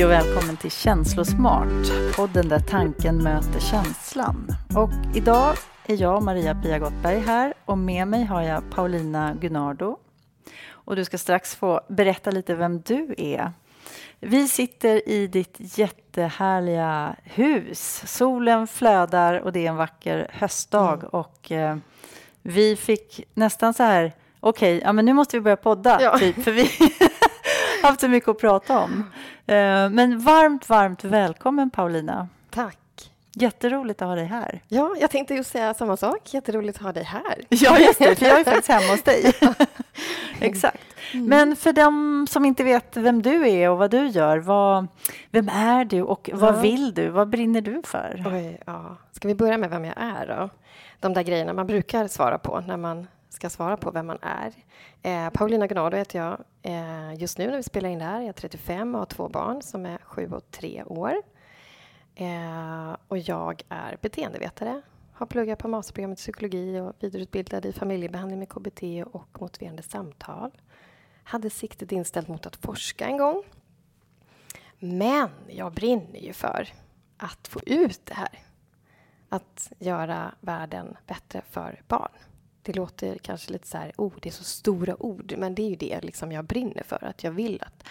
Hej och välkommen till Känslosmart, podden där tanken möter känslan. Och idag är jag, Maria Pia Gottberg, här och med mig har jag Paulina Gunnardo. Och du ska strax få berätta lite vem du är. Vi sitter i ditt jättehärliga hus. Solen flödar och det är en vacker höstdag. Mm. Och eh, vi fick nästan så här, okej, okay, ja, men nu måste vi börja podda, ja. typ, för vi haft så mycket att prata om. Eh, men varmt, varmt välkommen Paulina. Tack. Jätteroligt att ha dig här. Ja, jag tänkte just säga samma sak. Jätteroligt att ha dig här. Ja, just det, för jag är faktiskt hemma hos dig. Exakt. Mm. Men för dem som inte vet vem du är och vad du gör, vad, vem är du och vad ja. vill du? Vad brinner du för? Oj, ja. Ska vi börja med vem jag är då? De där grejerna man brukar svara på när man ska svara på vem man är. Eh, Paulina Gnado heter jag. Eh, just nu när vi spelar in det här jag är 35 och har två barn som är 7 och 3 år. Eh, och jag är beteendevetare. Har pluggat på masterprogrammet i psykologi och vidareutbildad i familjebehandling med KBT och motiverande samtal. Hade siktet inställt mot att forska en gång. Men jag brinner ju för att få ut det här. Att göra världen bättre för barn. Det låter kanske lite så här, oh, det är så stora ord, men det är ju det liksom jag brinner för, att jag vill att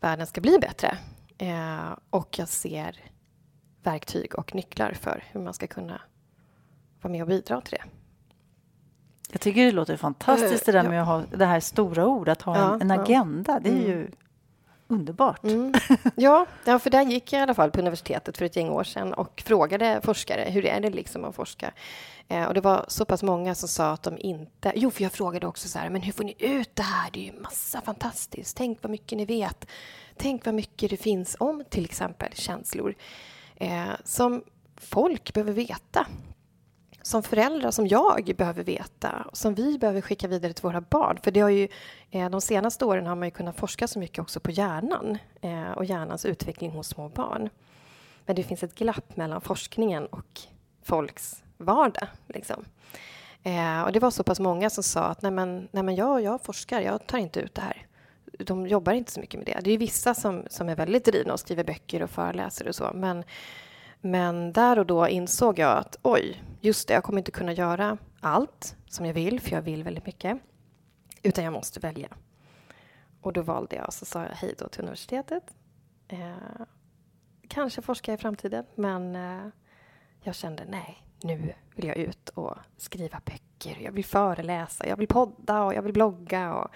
världen ska bli bättre. Eh, och jag ser verktyg och nycklar för hur man ska kunna vara med och bidra till det. Jag tycker det låter fantastiskt det där med att ha det här stora ord, att ha ja, en, en, agenda. Det är mm. ju underbart. Mm. Ja, ja, för där gick jag i alla fall på universitetet för ett gäng år sedan och frågade forskare hur är det liksom att forska. Eh, och det var så pass många som sa att de inte... Jo, för jag frågade också så här, men hur får ni ut det här? Det är ju massa fantastiskt. Tänk vad mycket ni vet. Tänk vad mycket det finns om till exempel känslor eh, som folk behöver veta som föräldrar, som jag, behöver veta och som vi behöver skicka vidare till våra barn. För det har ju, eh, de senaste åren har man ju kunnat forska så mycket också på hjärnan eh, och hjärnans utveckling hos små barn. Men det finns ett glapp mellan forskningen och folks vardag. Liksom. Eh, och det var så pass många som sa att nej men, nej men jag, jag forskar, jag tar inte ut det här. De jobbar inte så mycket med det. Det är vissa som, som är väldigt drivna och skriver böcker och föreläser och så. Men men där och då insåg jag att oj, just det, jag kommer inte kunna göra allt som jag vill, för jag vill väldigt mycket. Utan jag måste välja. Och då valde jag, så sa jag hej då till universitetet. Eh, kanske forska i framtiden, men eh, jag kände nej, nu vill jag ut och skriva böcker. Jag vill föreläsa, jag vill podda och jag vill blogga. Och...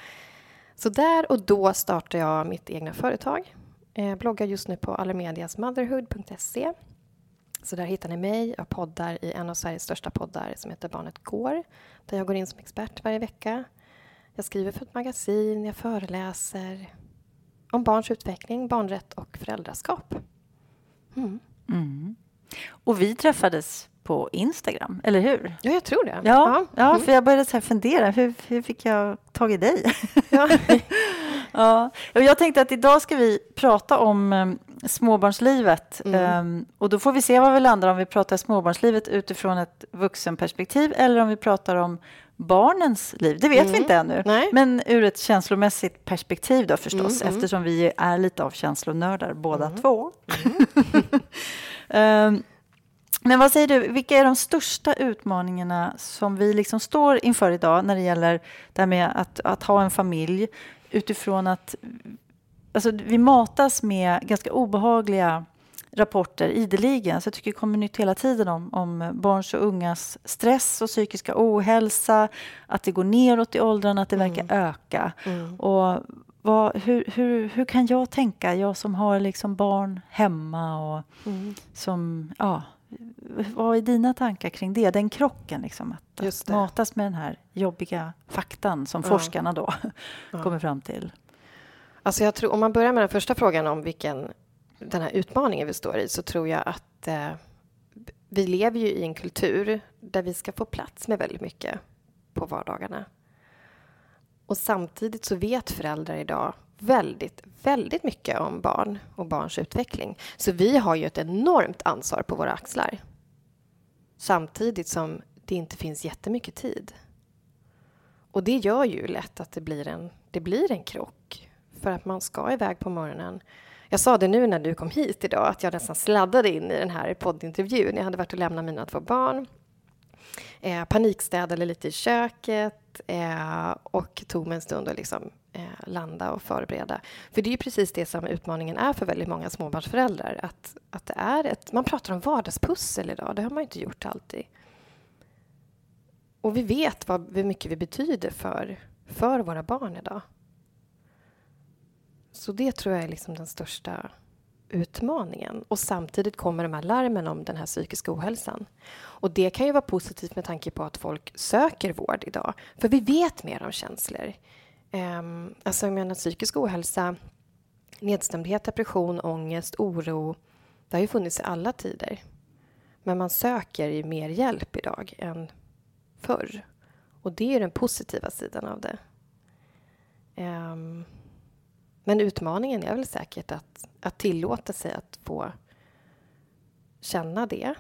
Så där och då startade jag mitt egna företag. Eh, bloggar just nu på allermediasmotherhood.se så där hittar ni mig. Jag poddar i en av Sveriges största poddar som heter Barnet Går. Där jag går in som expert varje vecka. Jag skriver för ett magasin, jag föreläser om barns utveckling, barnrätt och föräldraskap. Mm. Mm. Och vi träffades på Instagram, eller hur? Ja, jag tror det. Ja, ja. ja mm. för jag började så fundera, hur, hur fick jag tag i dig? Ja. ja. Jag tänkte att idag ska vi prata om um, småbarnslivet. Mm. Um, och då får vi se var vi landar, om vi pratar småbarnslivet utifrån ett vuxenperspektiv eller om vi pratar om barnens liv. Det vet mm. vi inte ännu. Nej. Men ur ett känslomässigt perspektiv då förstås, mm, mm. eftersom vi är lite av känslonördar båda mm. två. um, Men vad säger du, vilka är de största utmaningarna som vi liksom står inför idag när det gäller det här med att, att ha en familj utifrån att alltså, vi matas med ganska obehagliga rapporter ideligen. Så jag tycker det kommer nytt hela tiden om, om barns och ungas stress och psykiska ohälsa, att det går neråt i åldrarna, att det verkar mm. öka. Mm. Och vad, hur, hur, hur kan jag tänka, jag som har liksom barn hemma och mm. som, ja, vad är dina tankar kring det? Den krocken, liksom, att, att matas med den här jobbiga faktan som ja. forskarna då ja. kommer fram till. Alltså jag tror, om man börjar med den första frågan om vilken den här utmaningen vi står i så tror jag att eh, vi lever ju i en kultur där vi ska få plats med väldigt mycket på vardagarna. Och samtidigt så vet föräldrar idag väldigt, väldigt mycket om barn och barns utveckling. Så vi har ju ett enormt ansvar på våra axlar. Samtidigt som det inte finns jättemycket tid. Och det gör ju lätt att det blir en, det blir en krock. För att man ska iväg på morgonen. Jag sa det nu när du kom hit idag, att jag nästan sladdade in i den här poddintervjun. Jag hade varit och lämnat mina två barn, eh, panikstädade lite i köket eh, och tog mig en stund att liksom, eh, landa och förbereda. För det är ju precis det som utmaningen är för väldigt många småbarnsföräldrar. Att, att det är ett, man pratar om vardagspussel idag, det har man inte gjort alltid. Och vi vet vad, hur mycket vi betyder för, för våra barn idag. Så det tror jag är liksom den största utmaningen. Och samtidigt kommer de här larmen om den här psykiska ohälsan. Och det kan ju vara positivt med tanke på att folk söker vård idag. För vi vet mer om känslor. Um, alltså jag menar psykisk ohälsa, nedstämdhet, depression, ångest, oro. Det har ju funnits i alla tider. Men man söker ju mer hjälp idag än förr. Och det är den positiva sidan av det. Um, men utmaningen är väl säkert att, att tillåta sig att få känna det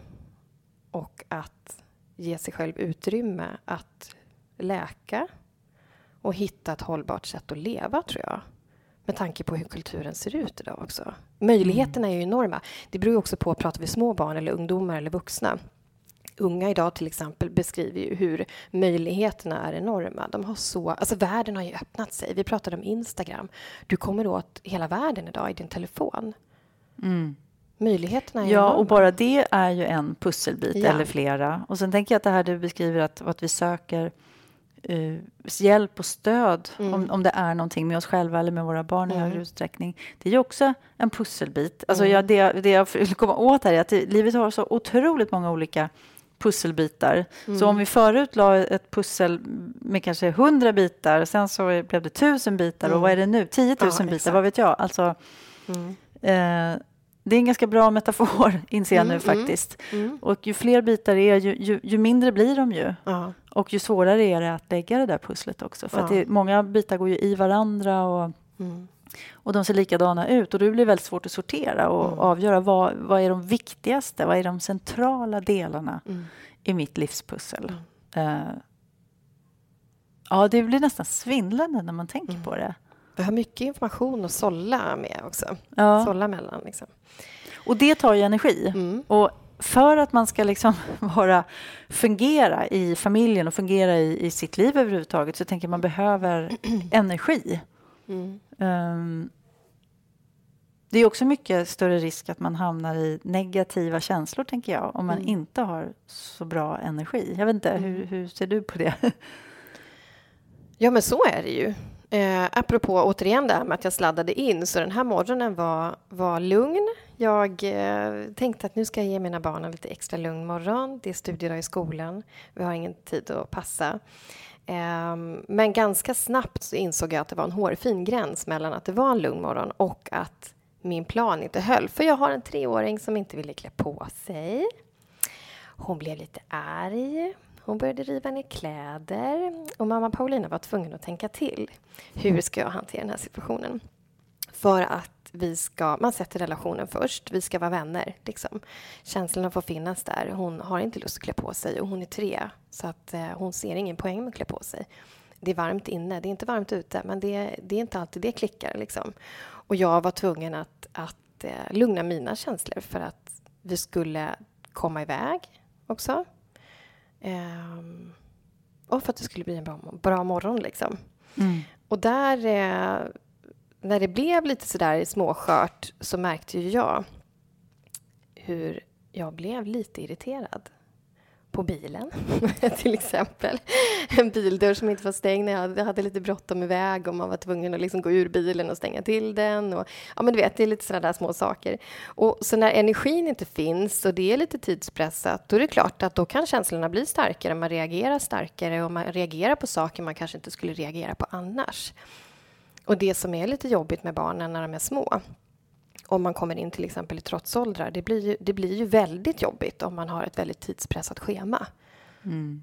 och att ge sig själv utrymme att läka och hitta ett hållbart sätt att leva, tror jag. Med tanke på hur kulturen ser ut idag också. Möjligheterna är ju enorma. Det beror också på, pratar vi små barn eller ungdomar eller vuxna? Unga idag till exempel beskriver ju hur möjligheterna är enorma. De har så, alltså världen har ju öppnat sig. Vi pratade om Instagram. Du kommer åt hela världen idag i din telefon. Mm. Möjligheterna är Ja, enorma. och bara det är ju en pusselbit Ja. eller flera. Och sen tänker jag att det här du beskriver att, att vi söker eh, hjälp och stöd Mm. om, om det är någonting med oss själva eller med våra barn i Mm. högre utsträckning. Det är ju också en pusselbit. Alltså Mm. jag, det, det jag vill komma åt här är att det, livet har så otroligt många olika pusselbitar. Mm. Så om vi förut la ett pussel med kanske hundra bitar, sen så blev det tusen bitar och Mm. vad är det nu? 10 000 Ja, bitar, exakt. vad vet jag? Alltså, Mm. eh, det är en ganska bra metafor, inser jag Mm, nu mm. faktiskt. Mm. Och ju fler bitar det är, ju, ju, ju mindre blir de ju. Ja. Och ju svårare är det att lägga det där pusslet också. För Ja. det, många bitar går ju i varandra och, Mm. Och de ser likadana ut. Och då blir det väldigt svårt att sortera och Mm. avgöra vad, vad är de viktigaste, vad är de centrala delarna Mm. i mitt livspussel. Eh, ja, det blir nästan svindlande när man tänker Mm. på det. Vi har mycket information att sålla med också. Ja. Sålla mellan. Liksom. Och det tar ju energi. Mm. Och för att man ska liksom vara, fungera i familjen och fungera i, i sitt liv överhuvudtaget så tänker man behöver energi. Mm. Ehm, det är också mycket större risk att man hamnar i negativa känslor, tänker jag, om man Mm. inte har så bra energi. Jag vet inte, hur, Mm. hur ser du på det? Ja, men så är det ju. Eh, apropå återigen det här med att jag sladdade in, så den här morgonen var, var lugn. Jag eh, tänkte att nu ska jag ge mina barn en lite extra lugn morgon. Det är studiedag i skolan. Vi har ingen tid att passa. Ehm, men ganska snabbt så insåg jag att det var en hårfin gräns mellan att det var en lugn morgon och att min plan inte höll. För jag har en treåring som inte ville klä på sig. Hon blev lite arg. Hon började riva ner kläder och mamma Paulina var tvungen att tänka till. Hur ska jag hantera den här situationen? För att vi ska, man sätter relationen först, vi ska vara vänner. Liksom. Känslorna får finnas där. Hon har inte lust att klä på sig och hon är tre så att eh, hon ser ingen poäng med att klä på sig. Det är varmt inne, det är inte varmt ute men det, det är inte alltid det klickar. Liksom. Och jag var tvungen att, att eh, lugna mina känslor för att vi skulle komma iväg också. Ehm, och för att det skulle bli en bra, bra morgon. Liksom. Mm. Och där, eh, när det blev lite sådär småskört så märkte ju jag hur jag blev lite irriterad på bilen, till exempel. En bildörr som inte var stängd när jag hade, jag hade lite bråttom iväg och man var tvungen att liksom gå ur bilen och stänga till den. Och, ja, men du vet, det är lite sådana där små saker. Och så när energin inte finns och det är lite tidspressat, då är det klart att då kan känslorna bli starkare. Man reagerar starkare och man reagerar på saker man kanske inte skulle reagera på annars. Och det som är lite jobbigt med barnen när de är små, om man kommer in till exempel i trotsåldrar, det blir ju, det blir ju väldigt jobbigt om man har ett väldigt tidspressat schema. Mm.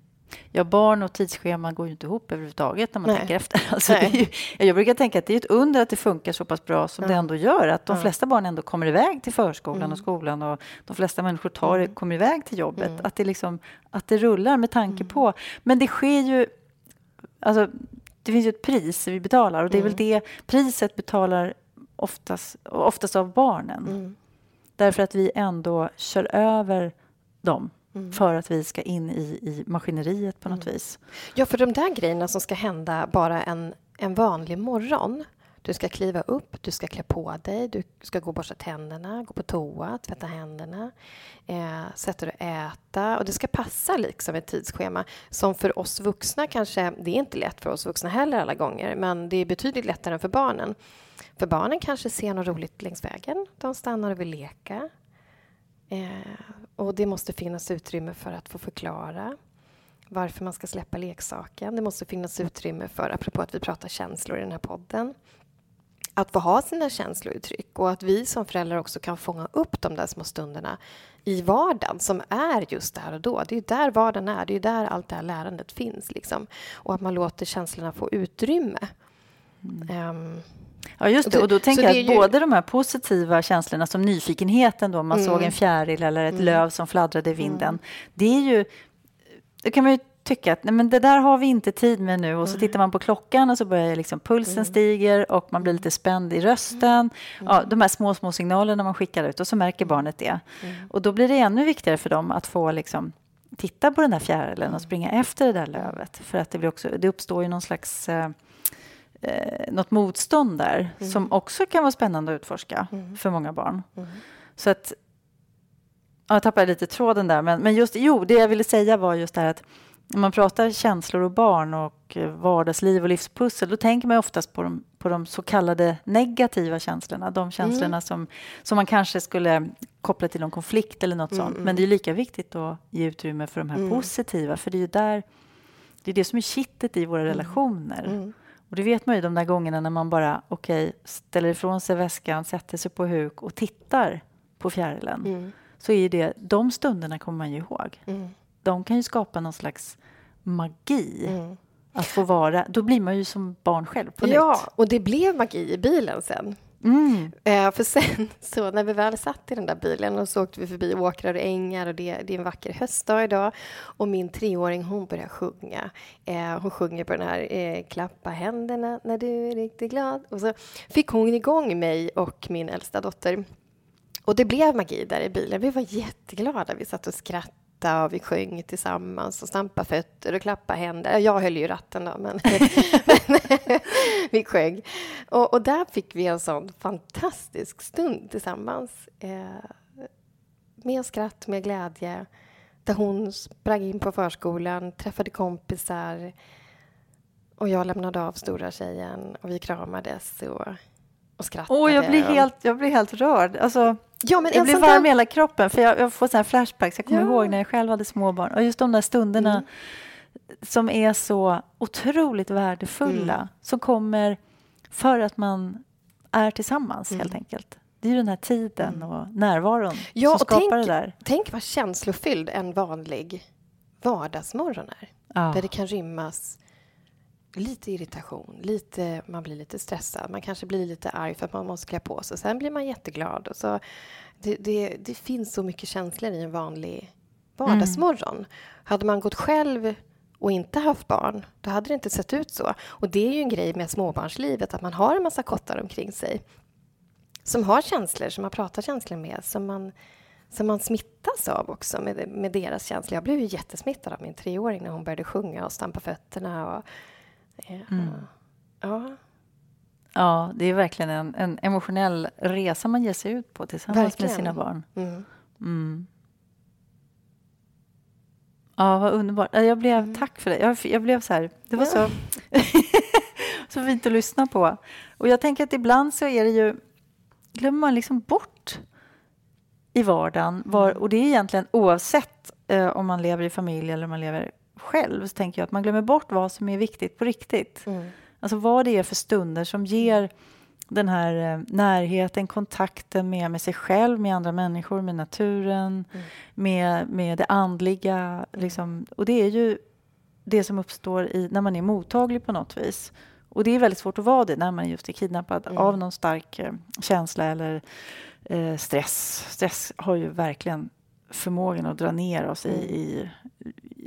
Ja, barn och tidsschema går ju inte ihop överhuvudtaget när man Nej. tänker efter. Alltså, ju, jag brukar tänka att det är ett under att det funkar så pass bra som Ja. det ändå gör. Att de Ja. flesta barn ändå kommer iväg till förskolan Mm. och skolan och de flesta människor tar, Mm. kommer iväg till jobbet. Mm. Att, det liksom, att det rullar med tanke Mm. på. Men det sker ju... Alltså, det finns ju ett pris vi betalar och det är väl Mm. det priset betalar oftast, oftast av barnen. Mm. Därför att vi ändå kör över dem Mm. för att vi ska in i, i maskineriet på något Mm. vis. Ja, för de där grejerna som ska hända bara en, en vanlig morgon. Du ska kliva upp, du ska klä på dig, du ska gå och borsta tänderna, gå på toa, tvätta händerna, eh, sätta dig och äta. Och det ska passa liksom ett tidsschema som för oss vuxna kanske, det är inte lätt för oss vuxna heller alla gånger, men det är betydligt lättare än för barnen. För barnen kanske ser något roligt längs vägen, de stannar och vill leka. Eh, och det måste finnas utrymme för att få förklara varför man ska släppa leksaken. Det måste finnas utrymme för, apropå att vi pratar känslor i den här podden, att få ha sina känslouttryck och att vi som föräldrar också kan fånga upp de där små stunderna i vardagen som är just där och då. Det är där vardagen är, det är där allt det här lärandet finns. Liksom. Och att man låter känslorna få utrymme. Ehm, Ja, just det. Och det- då tänker jag det att ju- både de här positiva känslorna som nyfikenheten då man Mm. såg en fjäril eller ett Mm. löv som fladdrade i vinden. Det är ju... Då kan man ju tycka att nej, men det där har vi inte tid med nu och så tittar man på klockan och så börjar liksom pulsen Mm. stiger och man blir lite spänd i rösten. Ja, de här små, små signalerna man skickar ut och så märker barnet det. Mm. Och då blir det ännu viktigare för dem att få liksom titta på den där fjärilen och springa efter det där lövet. För att det, blir också, det uppstår ju någon slags eh, eh, något motstånd där som också kan vara spännande att utforska Mm. för många barn. Mm. Så att... Ja, jag tappade lite tråden där, men, men just jo, det jag ville säga var just det här att när man pratar känslor och barn och eh, vardagsliv och livspussel, då tänker man oftast på de, på de så kallade negativa känslorna, de känslorna som, som man kanske skulle koppla till någon konflikt eller något Mm, sånt. mm. Men det är lika viktigt att ge utrymme för de här Mm. positiva, för det är ju där det är det som är kittet i våra relationer. Mm. Och det vet man ju de där gångerna när man bara okej, ställer ifrån sig väskan, sätter sig på huk och tittar på fjärilen. Mm. Så är det, de stunderna kommer man ju ihåg. De kan ju skapa någon slags magi Mm. att få vara. Då blir man ju som barn själv på Ja, nytt. och det blev magi i bilen sen. Mm. Eh, för sen, så när vi väl satt i den där bilen och så åkte vi förbi åkrar och ängar och det, det är en vacker höstdag idag och min treåring hon börjar sjunga. Eh, hon sjunger på den här eh, Klappa händerna när du är riktigt glad. Och så fick hon igång mig och min äldsta dotter. Och det blev magi där i bilen. Vi var jätteglada. Vi satt och skrattade och vi sjöng tillsammans och stampade fötter och klappade händer. Jag höll ju ratten då, men vi sjöng. Och, och där fick vi en sån fantastisk stund tillsammans. Eh, med skratt, med glädje. Där hon sprang in på förskolan, träffade kompisar och jag lämnade av stora tjejen och vi kramades och, och skrattade. Åh, jag, blir helt, jag blir helt rörd. Alltså, ja, men jag blir varm där- i hela kroppen. För jag, jag får såna här flashbacks. Jag kommer Ja. ihåg när jag själv hade små barn. Och just de där stunderna Mm. som är så otroligt värdefulla. Mm. Som kommer för att man är tillsammans, Mm. helt enkelt. Det är ju den här tiden och närvaron Ja, som och skapar tänk- det där. Tänk vad känslofylld en vanlig vardagsmorgon är. Ja. Där det kan rymmas lite irritation, lite, man blir lite stressad, man kanske blir lite arg för att man måste klä på sig. Sen blir man jätteglad. Och så, det, det, det finns så mycket känslor i en vanlig vardagsmorgon. Hade man gått själv och inte haft barn, då hade det inte sett ut så. Och det är ju en grej med småbarnslivet, att man har en massa kottar omkring sig som har känslor, som man pratar känslor med, som man, som man smittas av också med, med deras känslor. Jag blev ju jättesmittad av min treåring när hon började sjunga och stampa fötterna. Och, eh, ja, Ja, det är verkligen en, en emotionell resa man ger sig ut på tillsammans Verkligen. med sina barn. mm. Mm. Ja, vad underbart. Ja, Jag blev, Mm. Tack för det. Jag, jag blev så här, det var så, så fint att lyssna på. Och jag tänker att ibland så är det ju, glömmer man liksom bort i vardagen. Var, Mm. och det är egentligen oavsett eh, om man lever i familj eller om man lever själv, så tänker jag att man glömmer bort vad som är viktigt på riktigt. Mm. Alltså vad det är för stunder som ger den här eh, närheten, kontakten med, med sig själv, med andra människor, med naturen, Mm. med, med det andliga. Liksom. Och det är ju det som uppstår i, när man är mottaglig på något vis. Och det är väldigt svårt att vara det när man just är kidnappad Mm. av någon stark eh, känsla eller eh, stress. Stress har ju verkligen förmågan att dra ner oss i, Mm. i,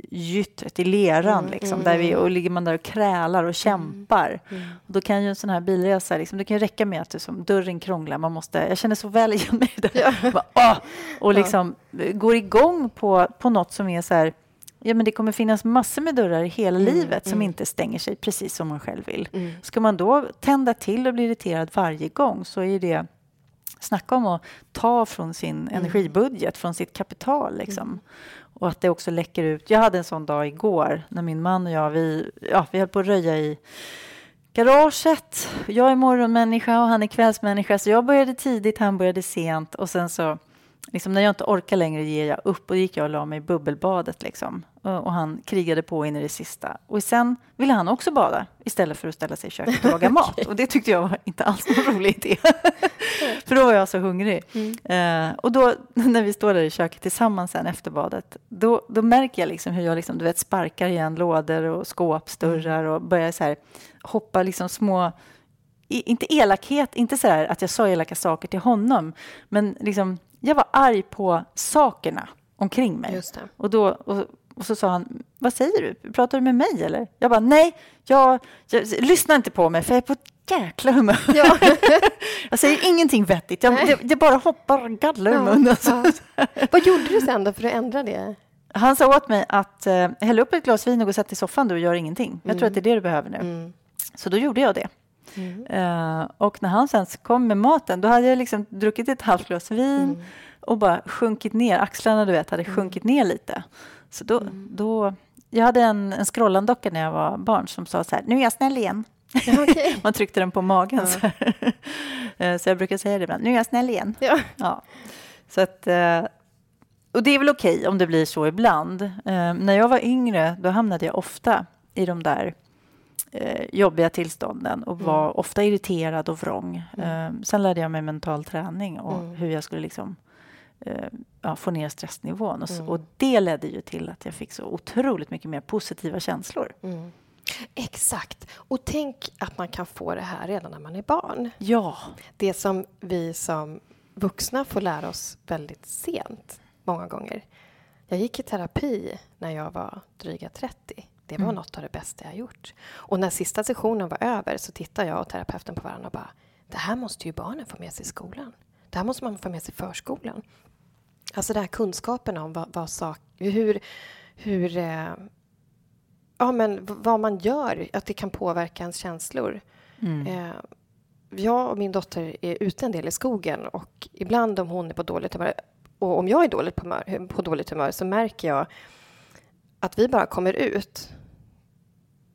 gyttret, i leran, Mm, liksom, mm, där vi, mm. och ligger man där och krälar och kämpar. Mm. Och då kan ju en sån här bilresa, liksom, det kan ju räcka med att det, som dörren krånglar, man måste, jag känner så väl igen mig där. Ja. Bara, åh! Och liksom eh, går igång på, på något som är så här, ja men det kommer finnas massor med dörrar i hela Mm, livet som mm. inte stänger sig precis som man själv vill. Mm. Ska man då tända till och bli irriterad varje gång så är det Snacka om att ta från sin Mm. energibudget, från sitt kapital. Liksom. Och att det också läcker ut. Jag hade en sån dag igår när min man och jag, vi, ja, vi höll på att röja i garaget. Jag är morgonmänniska och han är kvällsmänniska. Så jag började tidigt, han började sent. Och sen så, liksom, när jag inte orkar längre ger jag upp. Och gick jag och la mig i bubbelbadet. Liksom. Och, han krigade på in i det sista. Och sen ville han också bada istället för att ställa sig i köket och laga mat. Och det tyckte jag var inte alls någon rolig idé. för då var jag så hungrig. Eh, och då när vi står där i köket tillsammans sen efter badet, då, då märker jag liksom hur jag liksom, du vet, sparkar igen lådor och skåpsdörrar och börjar så här, hoppa liksom små i, inte elakhet, inte så här att jag sa elaka saker till honom, men liksom, jag var arg på sakerna omkring mig. Och, då, och, och så sa han, vad säger du? Pratar du med mig eller? Jag bara, nej, jag, jag lyssna inte på mig för jag är på ett jäkla humör. Ja. jag säger ingenting vettigt, jag, jag, jag bara hoppar galler ur munnen. Ja. Vad gjorde du sen då för att ändra det? Han sa åt mig att eh, hälla upp ett glas vin och gå och sätta dig i soffan du och gör ingenting. Jag tror att det är det du behöver nu. Mm. Så då gjorde jag det. Mm. Eh, och när han sen kom med maten, då hade jag liksom druckit ett halvt glas vin Mm. och bara sjunkit ner. Axlarna du vet, hade sjunkit ner lite. Så då, Mm. då, jag hade en, en scrollandocka när jag var barn som sa så här, nu är jag snäll igen. Ja, okej. Man tryckte den på magen. Ja. Så. Eh, så jag brukar säga det ibland, nu är jag snäll igen. Ja. Ja. Så att, eh, och det är väl okej om det blir så ibland. När jag var yngre då hamnade jag ofta i de där eh, jobbiga tillstånden och var Mm. ofta irriterad och vrång. Eh, sen lärde jag mig mental träning och Mm. hur jag skulle liksom, eh, ja, få ner stressnivån. Och, s- Mm. och det ledde ju till att jag fick så otroligt mycket mer positiva känslor. Mm. Exakt. Och tänk att man kan få det här redan när man är barn. Ja, Det som vi som vuxna får lära oss väldigt sent, många gånger. Jag gick i terapi när jag var dryga 30. Det var Mm. något av det bästa jag gjort. Och när sista sessionen var över så tittade jag och terapeuten på varandra och bara det här måste ju barnen få med sig i skolan. Det här måste man få med sig i förskolan. Alltså den här kunskapen om vad, vad sak, hur, hur eh, ja, men vad man gör, att det kan påverka ens känslor. mm. Eh, jag och min dotter är ute en del i skogen och ibland om hon är på dåligt humör och om jag är dåligt på, humör, på dåligt humör så märker jag att vi bara kommer ut.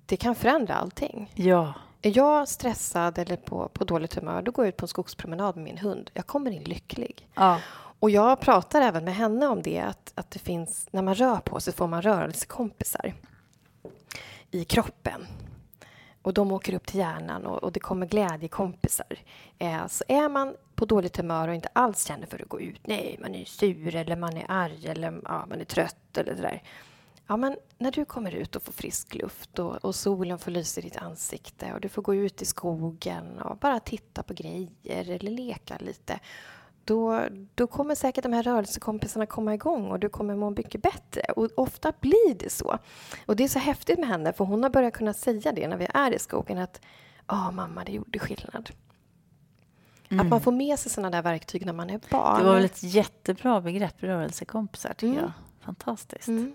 Det kan förändra allting. ja. Är jag stressad eller på, på dåligt humör, då går jag ut på en skogspromenad med min hund. Jag kommer in lycklig. ja. Och jag pratar även med henne om det, att, att det finns, när man rör på sig får man rörelsekompisar i kroppen. Och de åker upp till hjärnan och, och det kommer glädjekompisar. Eh, så är man på dåligt humör och inte alls känner för att gå ut, nej, man är sur eller man är arg eller ja, man är trött eller det där. Ja, men när du kommer ut och får frisk luft och, och solen får lysa i ditt ansikte och du får gå ut i skogen och bara titta på grejer eller leka lite då, då kommer säkert de här rörelsekompisarna komma igång och du kommer må mycket bättre. Och ofta blir det så. Och det är så häftigt med henne, för hon har börjat kunna säga det när vi är i skogen att Ja, mamma, det gjorde skillnad. Att man får med sig såna där verktyg när man är barn. Det var väl ett jättebra begrepp, rörelsekompisar, tycker Mm. jag. Fantastiskt. Mm.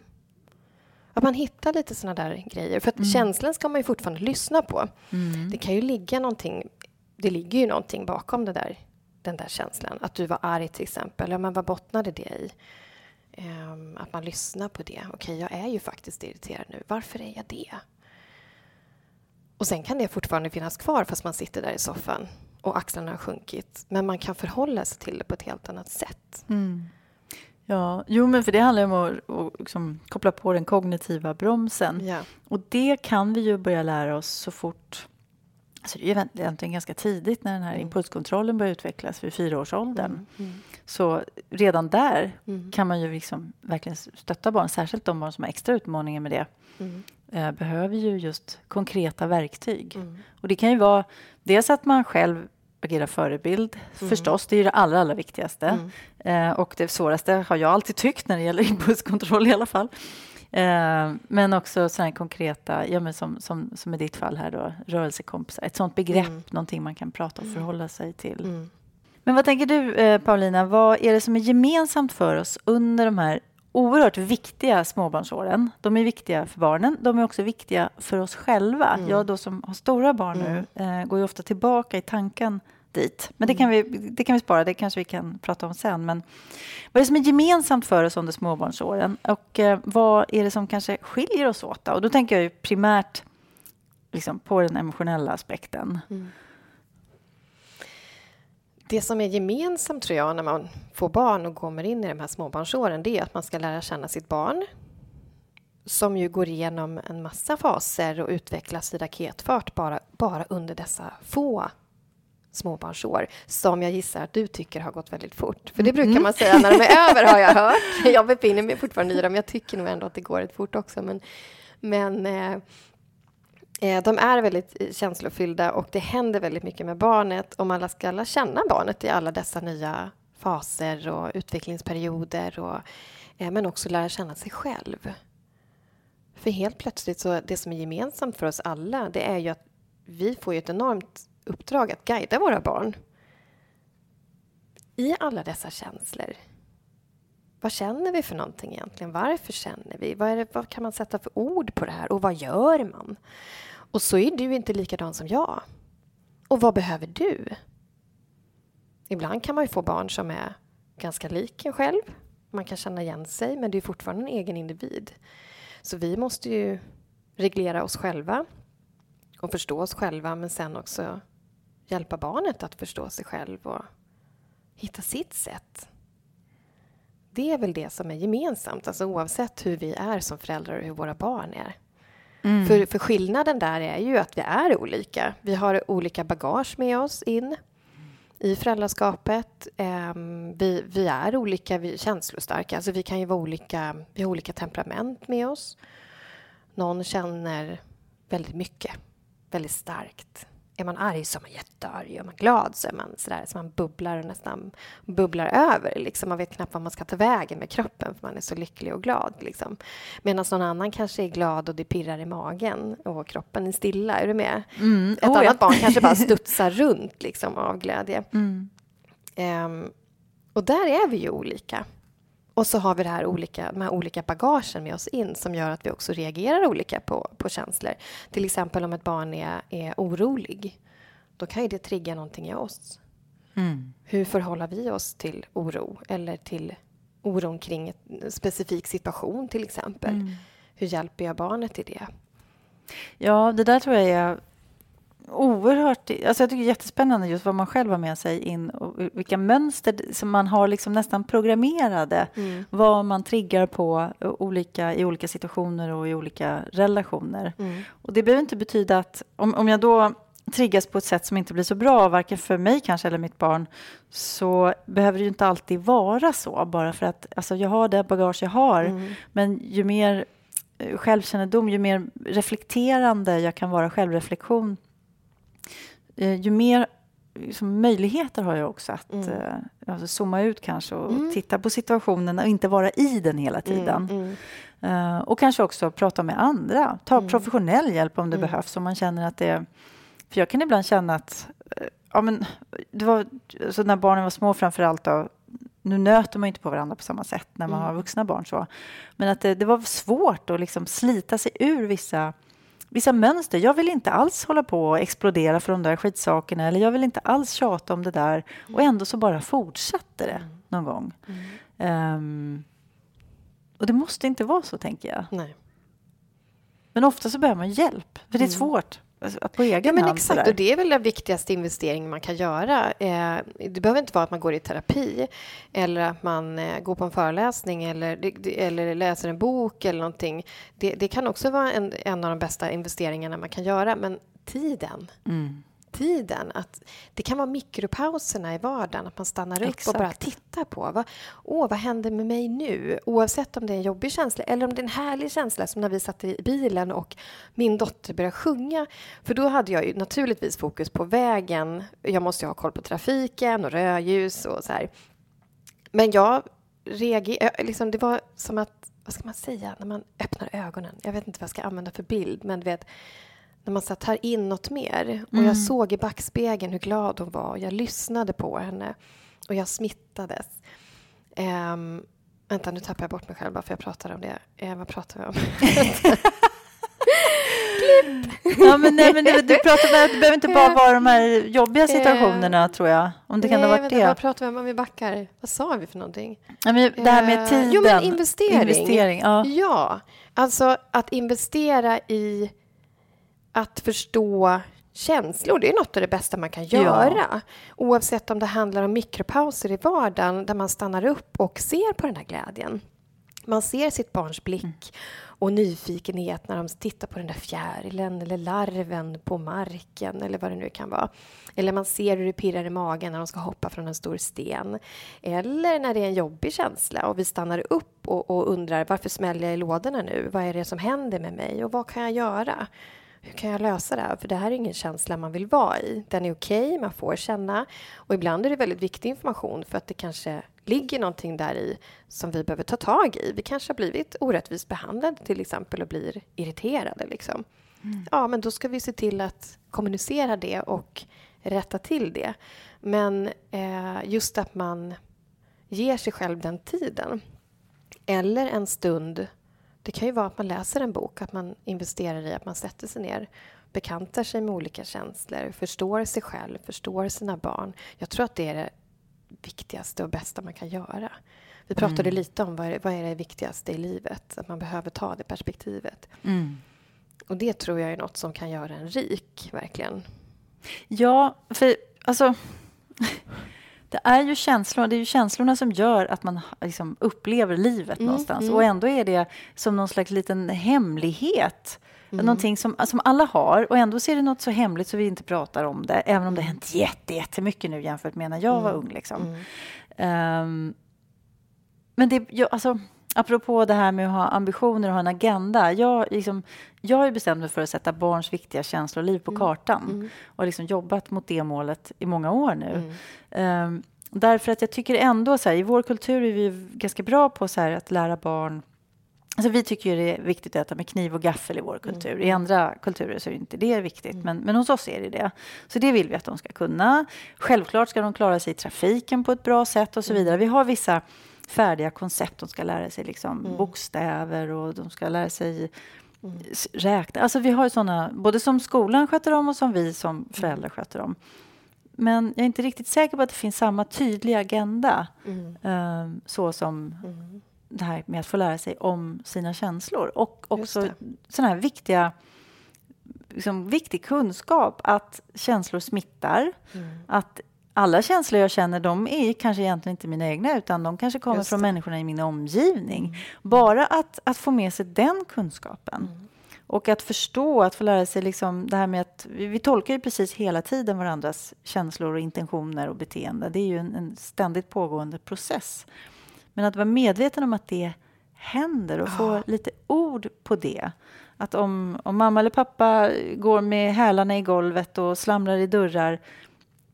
Att man hittar lite såna där grejer. För att känslan ska man ju fortfarande lyssna på. Mm. Det kan ju ligga någonting, det ligger ju någonting bakom det där, den där känslan. Att du var arg till exempel, ja men vad bottnade det i? Ehm, att man lyssnar på det. Okej, jag är ju faktiskt irriterad nu. Varför är jag det? Och sen kan det fortfarande finnas kvar fast man sitter där i soffan och axlarna har sjunkit. Men man kan förhålla sig till det på ett helt annat sätt. Mm. Ja, jo, men för det handlar om att, att liksom koppla på den kognitiva bromsen. Ja. Och det kan vi ju börja lära oss så fort... Alltså det är ju egentligen ganska tidigt när den här impulskontrollen börjar utvecklas vid fyraårsåldern. Mm. Så redan där Mm. kan man ju liksom verkligen stötta barn, särskilt de barn som har extra utmaningar med det. Mm. eh, behöver ju just konkreta verktyg. Mm. Och det kan ju vara dels att man själv agerar förebild, förstås, det är ju det allra, allra viktigaste. Mm. Eh, och det svåraste har jag alltid tyckt när det gäller impulskontroll i alla fall. Eh, men också sådana konkreta, ja, men som, som, som i ditt fall här då, rörelsekompisar. Ett sådant begrepp, mm. någonting man kan prata och mm. förhålla sig till. Mm. Men vad tänker du, eh, Paulina, vad är det som är gemensamt för oss under de här oerhört viktiga småbarnsåren. De är viktiga för barnen, de är också viktiga för oss själva. Mm. Jag då som har stora barn nu mm. eh, går ju ofta tillbaka i tanken dit. Men det kan, vi, det kan vi spara, det kanske vi kan prata om sen. Men vad är det som är gemensamt för oss under småbarnsåren? Och eh, vad är det som kanske skiljer oss åt? Då? Och då tänker jag ju primärt liksom, på den emotionella aspekten. Mm. Det som är gemensamt tror jag när man får barn och kommer in i de här småbarnsåren det är att man ska lära känna sitt barn som ju går igenom en massa faser och utvecklas i raketfart bara, bara under dessa få småbarnsår som jag gissar att du tycker har gått väldigt fort. För det brukar mm. man säga när de är över, har jag hört. Jag befinner mig fortfarande i dem. Jag tycker nog ändå att det går rätt fort också. Men, men eh, eh de är väldigt eh, känslofyllda och det händer väldigt mycket med barnet och man ska lära känna barnet i alla dessa nya faser och utvecklingsperioder och, eh, men också lära känna sig själv. För helt plötsligt så det som är gemensamt för oss alla det är ju att vi får ett enormt uppdrag att guida våra barn i alla dessa känslor. Vad känner vi för någonting egentligen? Varför känner vi? Vad, det, vad, kan man sätta för ord på det här? Och vad gör man? Och så är du inte likadan som jag. Och vad behöver du? Ibland kan man ju få barn som är ganska lik en själv. Man kan känna igen sig, men det är fortfarande en egen individ. Så vi måste ju reglera oss själva och förstå oss själva, men sen också hjälpa barnet att förstå sig själv och hitta sitt sätt. Det är väl det som är gemensamt, alltså oavsett hur vi är som föräldrar och hur våra barn är. Mm. För, för skillnaden där är ju att vi är olika. Vi har olika bagage med oss in i föräldraskapet. Um, vi, vi, är olika, vi är känslostarka. Alltså vi kan ju vara olika, vi har olika temperament med oss. Någon känner väldigt mycket, väldigt starkt är man arg så är man jättearg. Är man glad så är man sådär så man bubblar och nästan bubblar över. Liksom. Man vet knappt vad man ska ta vägen med kroppen för man är så lycklig och glad. Liksom. Medan någon annan kanske är glad och det pirrar i magen och kroppen är stilla. Är du med? Mm. Ett oh, annat ja. barn kanske bara studsar runt liksom, av glädje. Mm. Um, och där är vi ju olika. Och så har vi det här olika, de här olika bagagen med oss in som gör att vi också reagerar olika på, på känslor. Till exempel om ett barn är, är orolig. Då kan ju det trigga någonting i oss. Mm. Hur förhåller vi oss till oro eller till oron kring en specifik situation till exempel? Mm. Hur hjälper jag barnet i det? Ja, det där tror jag är oerhört... Alltså jag tycker det är jättespännande just vad man själv har med sig in och vilka mönster som man har liksom nästan programmerade. Mm. Vad man triggar på olika, i olika situationer och i olika relationer. Mm. Och det behöver inte betyda att om, om jag då triggas på ett sätt som inte blir så bra, varken för mig kanske eller mitt barn, så behöver det ju inte alltid vara så, bara för att alltså, jag har det bagage jag har. Mm. Men ju mer eh, självkännedom, ju mer reflekterande jag kan vara självreflektion, ju mer liksom, möjligheter har jag också att mm. eh, alltså, zooma ut kanske och, mm. titta på situationen och inte vara i den hela mm, tiden. Mm, uh, och kanske också prata med andra, ta mm. professionell hjälp om det mm. behövs, om man känner att det... För jag kan ibland känna att, uh, ja men, det var, så när barnen var små framför allt då, nu nöter man inte på varandra på samma sätt när man har vuxna barn så, men att det, det var svårt att liksom slita sig ur vissa vissa mönster. Jag vill inte alls hålla på och explodera för de där skitsakerna eller jag vill inte alls tjata om det där och ändå så bara fortsatte det mm. någon gång. Mm. Um, och det måste inte vara så, tänker jag. Nej. Men ofta så behöver man hjälp, för det är mm. svårt. Alltså, på egen ja, men hand. Exakt, och det är väl den viktigaste investeringen man kan göra. Eh, det behöver inte vara att man går i terapi eller att man eh, går på en föreläsning eller, eller läser en bok eller någonting. Det, det kan också vara en, en av de bästa investeringarna man kan göra, men tiden. Mm tiden. Att det kan vara mikropauserna i vardagen, att man stannar upp Exakt. och bara tittar på. Vad, åh, vad händer med mig nu? Oavsett om det är en jobbig känsla eller om det är en härlig känsla som när vi satt i bilen och min dotter började sjunga. För då hade jag ju naturligtvis fokus på vägen. Jag måste ju ha koll på trafiken och rödljus och så här. Men jag reagerade... Liksom, det var som att, vad ska man säga, när man öppnar ögonen. Jag vet inte vad jag ska använda för bild, men du vet, när man så tar in något mer. Och Mm. jag såg i backspegeln hur glad hon var. Jag lyssnade på henne och jag smittades. Um, vänta, nu tappar jag bort mig själv bara för jag pratar om det. Eh, vad pratar vi om? Ja, men, nej, men du, du pratar det behöver inte bara vara de här jobbiga situationerna, tror jag. Om det kan ha varit vänta, det. Vad pratar vi om om vi backar? Vad sa vi för någonting? Ja, men det här med Eh, tiden. Jo, men investering. investering ja. Ja, alltså att investera i att förstå känslor, det är något av det bästa man kan Ja. göra. Oavsett om det handlar om mikropauser i vardagen där man stannar upp och ser på den här glädjen. Man ser sitt barns blick och nyfikenhet när de tittar på den där fjärilen eller larven på marken eller vad det nu kan vara. Eller man ser hur det pirrar i magen när de ska hoppa från en stor sten. Eller när det är en jobbig känsla och vi stannar upp och, och undrar varför smäller jag i lådorna nu? Vad är det som händer med mig och vad kan jag göra? Hur kan jag lösa det här? För det här är ingen känsla man vill vara i. Den är okej, man får känna. Och ibland är det väldigt viktig information för att det kanske ligger någonting där i som vi behöver ta tag i. Vi kanske har blivit orättvist behandlade till exempel och blir irriterade. Liksom. Ja, men då ska vi se till att kommunicera det och rätta till det. Men eh, just att man ger sig själv den tiden. Eller en stund det kan ju vara att man läser en bok, att man investerar i att man sätter sig ner, bekantar sig med olika känslor, förstår sig själv, förstår sina barn. Jag tror att det är det viktigaste och bästa man kan göra. Vi pratade Mm. lite om vad är, vad är det viktigaste i livet, att man behöver ta det perspektivet. Mm. Och det tror jag är något som kan göra en rik, verkligen. Ja, för alltså... Det är ju känslor, det är ju känslorna som gör att man liksom upplever livet Mm, någonstans. mm. Och ändå är det som någon slags liten hemlighet. Mm. Någonting som, som alla har och ändå så är det något så hemligt så vi inte pratar om det. Även om det har hänt jätte, jättemycket nu jämfört med när jag var ung. Liksom. Mm. Ehm, men det, jag, alltså, apropå det här med att ha ambitioner och ha en agenda. Jag, liksom, jag har ju bestämt mig för att sätta barns viktiga känslor och liv på kartan. Mm. Och liksom jobbat mot det målet i många år nu. Mm. Ehm, därför att jag tycker ändå så här, i vår kultur är vi ganska bra på så här, att lära barn Alltså vi tycker det är viktigt att äta med kniv och gaffel i vår kultur. I andra kulturer så är inte det viktigt, men, men hos oss är det det. Så det vill vi att de ska kunna. Självklart ska de klara sig i trafiken på ett bra sätt och så vidare. Vi har vissa färdiga koncept. De ska lära sig liksom bokstäver och de ska lära sig s- räkna. Alltså vi har ju sådana, både som skolan sköter om och som vi som föräldrar sköter om. Men jag är inte riktigt säker på att det finns samma tydliga agenda Mm. eh, så som Mm. det här med att få lära sig om sina känslor. Och också sån här viktiga, liksom, viktig kunskap att känslor smittar. Mm. Att alla känslor jag känner, de är kanske egentligen inte mina egna utan de kanske kommer från människorna i min omgivning. Bara att, att få med sig den kunskapen. Mm. Och att förstå, att få lära sig liksom det här med att vi, tolkar ju precis hela tiden varandras känslor och intentioner och beteende. Det är ju en, en ständigt pågående process. Men att vara medveten om att det händer och få Ja. lite ord på det. Att om, om mamma eller pappa går med hälarna i golvet och slamrar i dörrar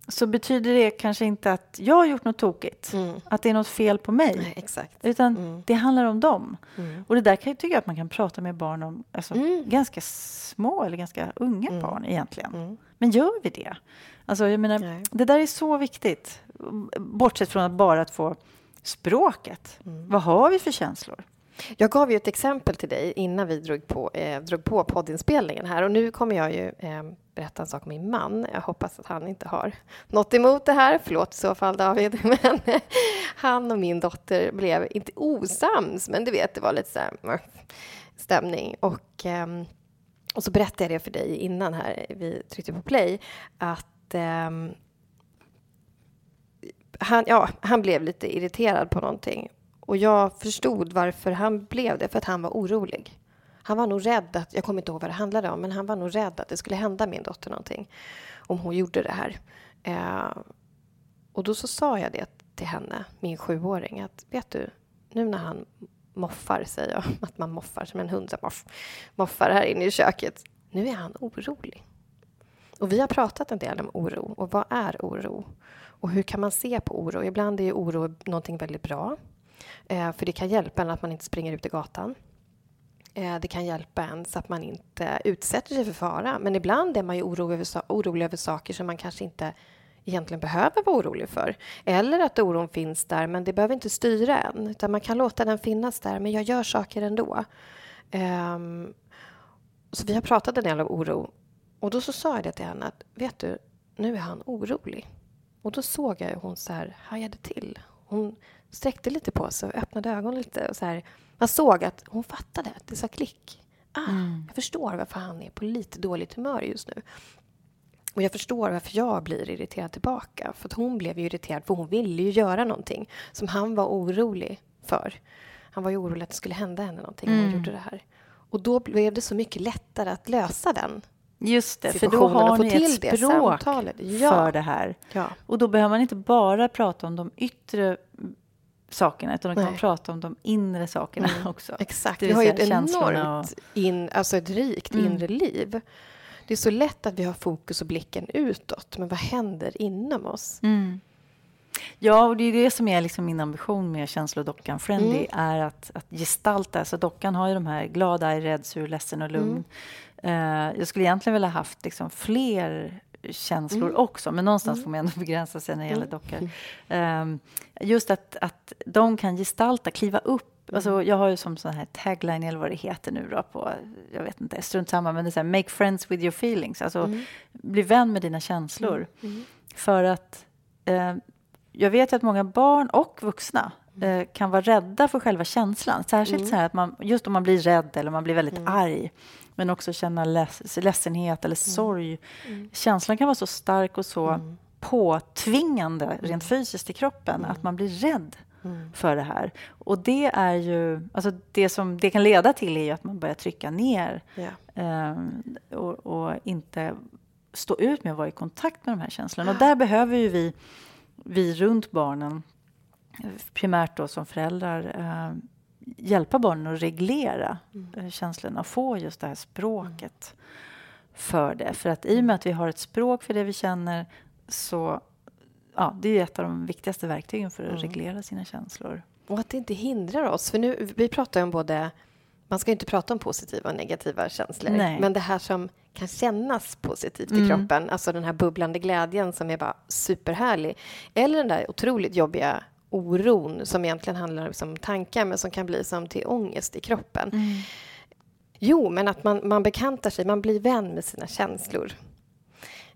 så betyder det kanske inte att jag har gjort något tokigt. Mm. Att det är något fel på mig. Nej, exakt. Utan Mm. det handlar om dem. Mm. Och det där kan jag tycka att man kan prata med barn om. Alltså, Mm. Ganska små eller ganska unga Mm. barn egentligen. Mm. Men gör vi det? Alltså, jag menar, Nej. det där är så viktigt. Bortsett från att bara att få språket. Vad har vi för känslor? Jag gav ju ett exempel till dig innan vi drog på, eh, drog på poddinspelningen här och nu kommer jag ju eh, berätta en sak om min man. Jag hoppas att han inte har något emot det här. Förlåt i så fall David, men eh, han och min dotter blev inte osams, men du vet, det var lite så här mm, stämning och eh, och så berättade jag det för dig innan här, vi tryckte på play, att eh, han, ja, han blev lite irriterad på någonting. Och jag förstod varför han blev det, för att han var orolig. Han var nog rädd att, jag kommer inte ihåg vad det handlade om, men han var nog rädd att det skulle hända min dotter någonting om hon gjorde det här. Eh, och då så sa jag det till henne, min sjuåring, att vet du, nu när han moffar, säger jag, att man moffar som en hund, som moff, moffar här inne i köket, nu är han orolig. Och vi har pratat en del om oro och vad är oro? Och hur kan man se på oro? Ibland är oro någonting väldigt bra. Eh, för det kan hjälpa en att man inte springer ut i gatan. Eh, det kan hjälpa en så att man inte utsätter sig för fara. Men ibland är man ju orolig över, orolig över saker som man kanske inte egentligen behöver vara orolig för. Eller att oron finns där, men det behöver inte styra en. Utan man kan låta den finnas där, men jag gör saker ändå. Um, så vi har pratat en del om oro. Och då så sa jag det till henne att, vet du, nu är han orolig. Och då såg jag hur hon så här hajade till. Hon sträckte lite på sig och öppnade ögonen lite. Och så här, man såg att hon fattade. Det sa klick. Ah, mm. Jag förstår varför han är på lite dåligt humör just nu. Och jag förstår varför jag blir irriterad tillbaka. För att hon blev ju irriterad, för hon ville ju göra någonting som han var orolig för. Han var ju orolig att det skulle hända henne någonting mm. hon gjorde det här. Och då blev det så mycket lättare att lösa den Just det, för då har ni ett språk ja. för det här. Ja. Och då behöver man inte bara prata om de yttre sakerna, utan man kan prata om de inre sakerna mm. också. Exakt, vi har ju ett enormt, och... in, alltså ett rikt mm. inre liv. Det är så lätt att vi har fokus och blicken utåt, men vad händer inom oss? Mm. Ja, och det är det som är liksom min ambition med känslodockan Friendly, mm. är att, att gestalta. Alltså dockan har ju de här glad, arg, rädd, sur, ledsen och lugn. Uh, jag skulle egentligen vilja haft liksom fler känslor mm. också, men någonstans mm. får man ändå begränsa sig när det gäller mm. dockor. Um, just att, att de kan gestalta, kliva upp Alltså, mm. jag har ju som sån här tagline, eller vad det heter nu då, på, jag vet inte, strunt samma, men det är så här, make friends with your feelings. Alltså, mm. bli vän med dina känslor. Mm. mm. För att eh, jag vet att många barn och vuxna mm. eh, kan vara rädda för själva känslan. Särskilt så här att man, just om man blir rädd eller man blir väldigt arg, men också känna leds, ledsenhet eller sorg. Känslan kan vara så stark och så påtvingande rent fysiskt i kroppen att man blir rädd mm. för det här. Och det är ju, alltså det som det kan leda till är att man börjar trycka ner yeah. eh, och, och, inte stå ut med att vara i kontakt med de här känslorna. Och där behöver ju vi, vi runt barnen, primärt då som föräldrar, eh, hjälpa barnen att reglera mm. Känslorna och få just det här språket mm. för det. För att i och med att vi har ett språk för det vi känner så ja, det är ett av de viktigaste verktygen för att mm. reglera sina känslor. Och att det inte hindrar oss. För nu, vi pratar ju om både... Man ska inte prata om positiva och negativa känslor. Nej. Men det här som kan kännas positivt i mm. kroppen, alltså den här bubblande glädjen som är bara superhärlig. Eller den där otroligt jobbiga oron som egentligen handlar om tankar men som kan bli som till ångest i kroppen. Mm. Jo, men att man, man bekantar sig, man blir vän med sina känslor.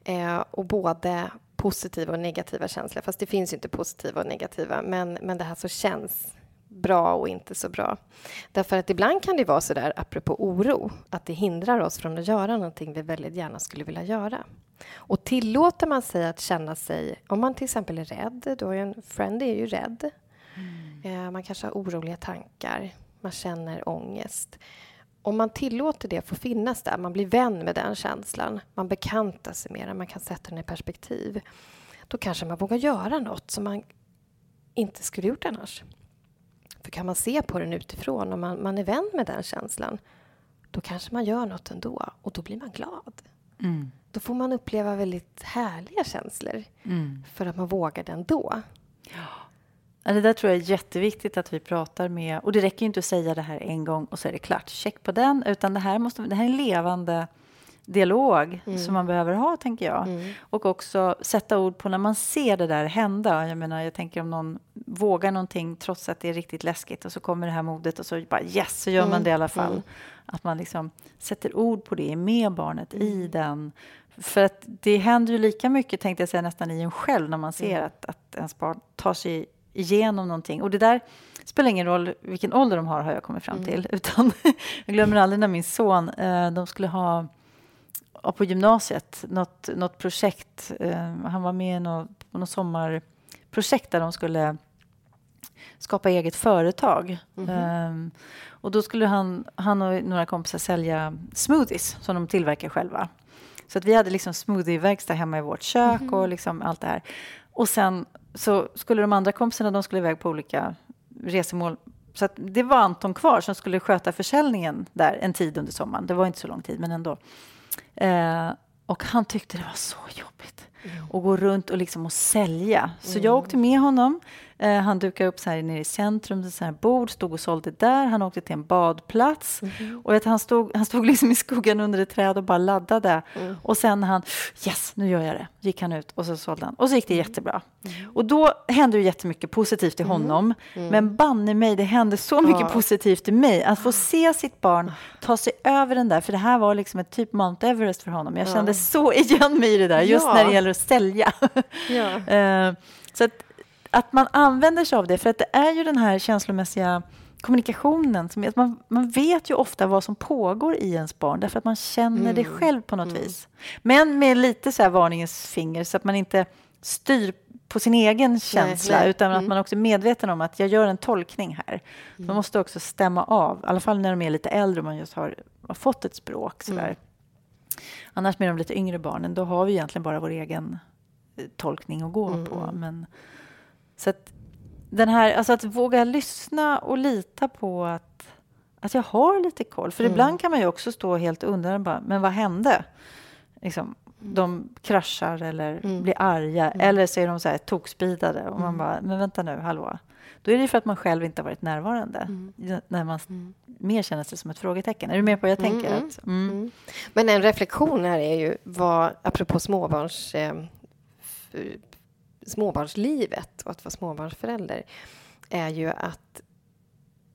Eh, och både positiva och negativa känslor. Fast det finns ju inte positiva och negativa. Men, men det här som känns bra och inte så bra. Därför att ibland kan det vara så där, apropå oro, att det hindrar oss från att göra någonting vi väldigt gärna skulle vilja göra. Och tillåter man sig att känna sig, om man till exempel är rädd, då är en friend är ju rädd. Mm. Eh, man kanske har oroliga tankar, man känner ångest om man tillåter det få finnas där, man blir vän med den känslan, man bekantar sig med den, man kan sätta den i perspektiv, då kanske man vågar göra något som man inte skulle gjort annars. För kan man se på den utifrån och man, man är vän med den känslan, då kanske man gör något ändå och då blir man glad. Mm. Då får man uppleva väldigt härliga känslor mm. för att man vågar det ändå. Ja. Det där tror jag är jätteviktigt att vi pratar med. Och det räcker inte att säga det här en gång och så är det klart. Check på den. Utan det här, måste, det här är en levande dialog mm. som man behöver ha, tänker jag. Mm. Och också sätta ord på när man ser det där hända. Jag menar, jag tänker om någon vågar någonting trots att det är riktigt läskigt och så kommer det här modet och så bara yes, så gör mm. man det i alla fall. Mm. Att man liksom sätter ord på det, med barnet i mm. den. För att det händer ju lika mycket, tänkte jag säga, nästan i en själv när man ser mm. att, att ens barn tar sig igenom någonting. Och det där spelar ingen roll vilken ålder de har, har jag kommit fram till. Utan jag glömmer aldrig när min son, eh, de skulle ha på gymnasiet, något, något projekt. Eh, han var med i något, något sommarprojekt där de skulle skapa eget företag. Mm -hmm. och då skulle han, han och några kompisar sälja smoothies som de tillverkar själva. Så att vi hade liksom smoothieverkstad hemma i vårt kök mm -hmm. och liksom allt det här. Och sen så skulle de andra kompisarna de skulle iväg på olika resemål. Så det var Anton kvar som skulle sköta försäljningen där en tid under sommaren. Det var inte så lång tid, men ändå. Eh, och han tyckte det var så jobbigt mm. att gå runt och, liksom och sälja. Så mm. jag åkte med honom Eh, han dukade upp så här nere i centrum, så här bord, stod och sålde där. Han åkte till en badplats. Mm. Och vet, han, stod, han stod liksom i skuggan under ett träd och bara laddade. Mm. Och sen han, yes, nu gör jag det. Gick han ut och så sålde han. Och så gick det Mm. jättebra. Och då hände ju jättemycket positivt i honom. Men banne mig, det hände så mycket Ja. positivt i mig. Att få se sitt barn ta sig över den där, för det här var liksom ett typ Mount Everest för honom. Jag kände så igen mig i det där, just Ja. när det gäller att sälja. Ja. Eh, så att, att man använder sig av det, för att det är ju den här känslomässiga kommunikationen. Som, att man, man vet ju ofta vad som pågår i ens barn, därför att man känner det Mm. själv på något vis. Men med lite så här varningens finger, så att man inte styr på sin egen känsla, nej. utan att Mm. man också är medveten om att jag gör en tolkning här. Mm. Man måste också stämma av, i alla fall när de är lite äldre och man just har, har fått ett språk. Så Mm. där. Annars med de lite yngre barnen, då har vi egentligen bara vår egen eh, tolkning att gå Mm, på. mm. Men, så att, den här, alltså att våga lyssna och lita på att, att jag har lite koll. För Mm. ibland kan man ju också stå helt undrande bara, men vad hände? Liksom, de kraschar eller Mm. blir arga eller så är de så här tokspeedade och man Mm. bara, men vänta nu, hallå. Då är det för att man själv inte har varit närvarande. Mm. När man Mm. mer känner sig som ett frågetecken. Är du med på vad jag Mm, tänker? mm, Att, mm. Mm. Men en reflektion här är ju vad, apropå småbarns, eh, småbarnslivet och att vara småbarnsförälder, är ju att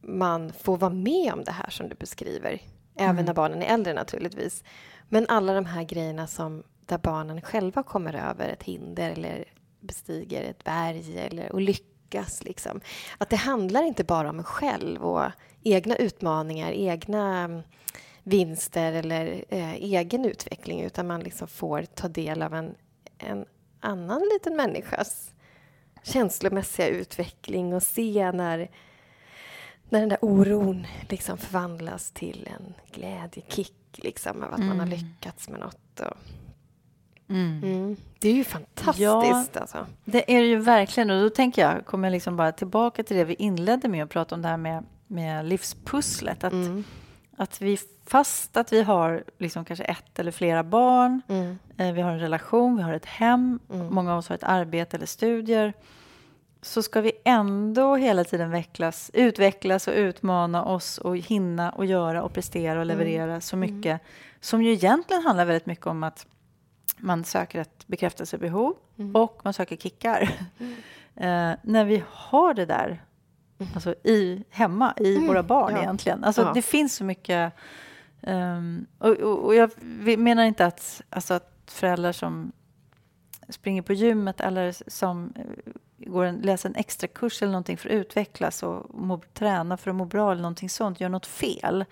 man får vara med om det här som du beskriver. Även Mm. när barnen är äldre naturligtvis. Men alla de här grejerna som där barnen själva kommer över ett hinder eller bestiger ett berg eller, och lyckas. Liksom. Att det handlar inte bara om en själv och egna utmaningar, egna mm, vinster eller eh, egen utveckling utan man liksom får ta del av en, en annan liten människas känslomässiga utveckling och se när, när den där oron liksom förvandlas till en glädjekick liksom, av att man har Mm. lyckats med något. Och, Mm. mm. Det är ju fantastiskt. Ja. Alltså. Det är det ju verkligen. Och då tänker jag, kommer jag liksom bara tillbaka till det vi inledde med att prata om det här med, med livspusslet. Att, Mm. Att vi, fast att vi har liksom kanske ett eller flera barn, Mm. eh, vi har en relation, vi har ett hem, Mm. många av oss har ett arbete eller studier, så ska vi ändå hela tiden vecklas, utvecklas och utmana oss och hinna och göra och prestera och leverera så mycket som ju egentligen handlar väldigt mycket om att man söker ett bekräftelsebehov Mm. och man söker kickar. Eh, när vi har det där alltså i, hemma, i Mm, våra barn ja. egentligen. Alltså, Ja. Det finns så mycket... ehm, och, och, och jag menar inte att, alltså att föräldrar som springer på gymmet eller som eh, går en, läser en extra kurs eller någonting för att utvecklas och må, träna för att må bra eller någonting sånt gör något fel.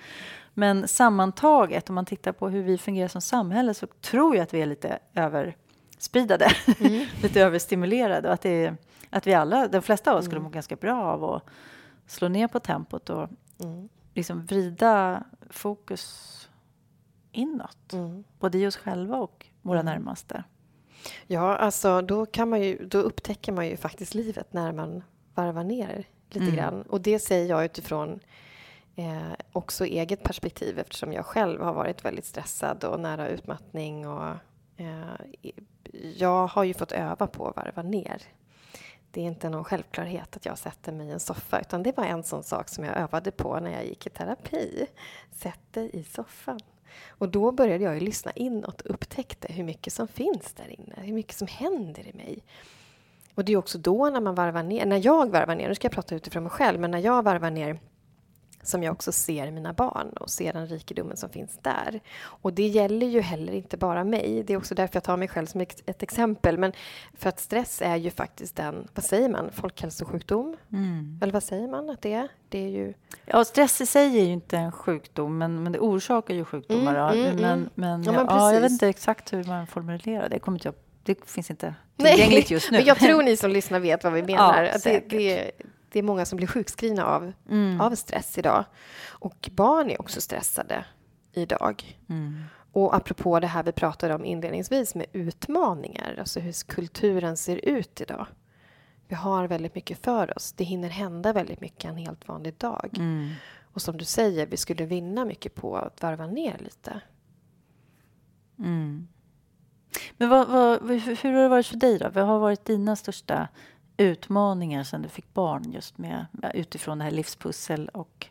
Men sammantaget, om man tittar på hur vi fungerar som samhälle så tror jag att vi är lite överspridade, Mm. lite överstimulerade och att, det är, att vi alla, de flesta av oss skulle må ganska bra av att slå ner på tempot och Mm. liksom vrida fokus inåt, Mm. både i oss själva och våra närmaste. Ja, alltså då, kan man ju, då upptäcker man ju faktiskt livet när man varvar ner lite Mm. grann. Och det säger jag utifrån eh, också eget perspektiv eftersom jag själv har varit väldigt stressad och nära utmattning. Och, eh, jag har ju fått öva på att varva ner. Det är inte någon självklarhet att jag sätter mig i en soffa utan det var en sån sak som jag övade på när jag gick i terapi. Sätt dig i soffan. Och då började jag ju lyssna inåt och upptäckte hur mycket som finns där inne, hur mycket som händer i mig. Och det är också då när man varvar ner, när jag varvar ner, nu ska jag prata utifrån mig själv, men när jag varvar ner som jag också ser mina barn och ser den rikedomen som finns där. Och det gäller ju heller inte bara mig, det är också därför jag tar mig själv som ett exempel, men för att stress är ju faktiskt en, vad säger man, folkhälsosjukdom? Eller vad säger man att det är? Det är ju... Ja, stress i sig är ju inte en sjukdom, men, men det orsakar ju sjukdomar. Mm, ja. mm, men, mm. men, Ja, ja, men jag vet inte exakt hur man formulerar det. Kommer inte jag, det finns inte Nej, tillgängligt just nu. Men jag tror ni som lyssnar vet vad vi menar. Ja, att det, det, det är många som blir sjukskrivna av, Mm. av stress idag. Och barn är också stressade idag. Mm. Och apropå det här vi pratade om inledningsvis med utmaningar, alltså hur kulturen ser ut idag. Vi har väldigt mycket för oss. Det hinner hända väldigt mycket en helt vanlig dag. Mm. Och som du säger, vi skulle vinna mycket på att varva ner lite. Mm. Men vad, vad, hur har det varit för dig då? Vad har varit dina största utmaningar sen du fick barn just med utifrån det här livspussel och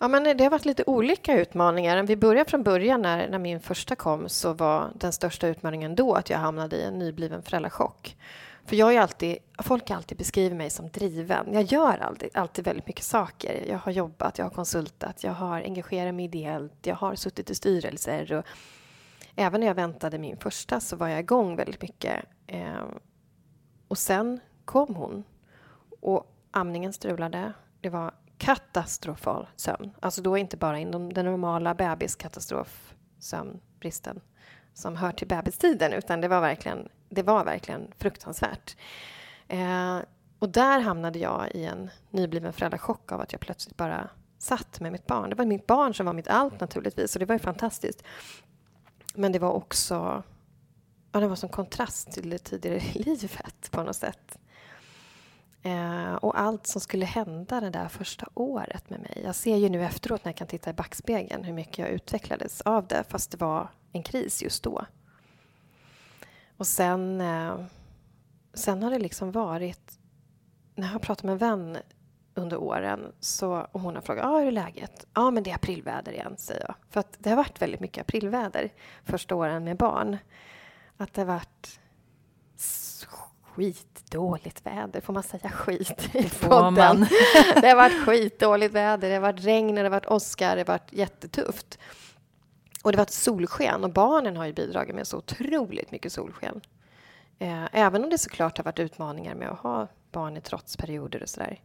Ja, men det har varit lite olika utmaningar. Vi börjar från början när, när min första kom så var den största utmaningen då att jag hamnade i en nybliven föräldrachock. För jag är alltid, folk har alltid beskrivit mig som driven. Jag gör alltid, alltid väldigt mycket saker. Jag har jobbat, jag har konsultat, jag har engagerat mig ideellt, jag har suttit i styrelser. Och även när jag väntade min första så var jag igång väldigt mycket. Eh, och sen kom hon och amningen strulade. Det var katastrofal sömn. Alltså då inte bara inom den normala bebiskatastrofsömnbristen som hör till bebistiden, utan det var verkligen, det var verkligen fruktansvärt. Eh, och där hamnade jag i en nybliven föräldrachock av att jag plötsligt bara satt med mitt barn. Det var mitt barn som var mitt allt naturligtvis och det var ju fantastiskt. Men det var också ja, det var som kontrast till det tidigare livet på något sätt. Eh, och allt som skulle hända det där första året med mig. Jag ser ju nu efteråt när jag kan titta i backspegeln hur mycket jag utvecklades av det fast det var en kris just då. Och sen, eh, sen har det liksom varit... När jag har pratat med en vän under åren så, och hon har frågat ah, hur är läget. Ja, men det är aprilväder igen, säger jag. För att det har varit väldigt mycket aprilväder första åren med barn. Att det varit skitdåligt väder. Får man säga skit i podden? det har varit skitdåligt väder, det har varit regn, det har varit åska, det har varit jättetufft. Och det har varit solsken och barnen har ju bidragit med så otroligt mycket solsken. Eh, även om det såklart har varit utmaningar med att ha barn i trotsperioder och sådär.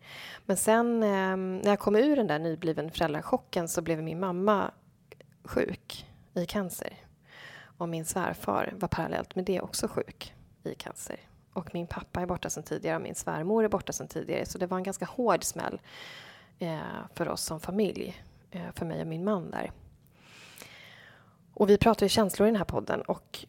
Men sen eh, när jag kom ur den där nybliven föräldrachocken så blev min mamma sjuk i cancer. Och min svärfar var parallellt med det också sjuk i cancer. Och min pappa är borta sedan tidigare och min svärmor är borta sedan tidigare. Så det var en ganska hård smäll eh, för oss som familj, eh, för mig och min man där. Och vi pratar ju känslor i den här podden och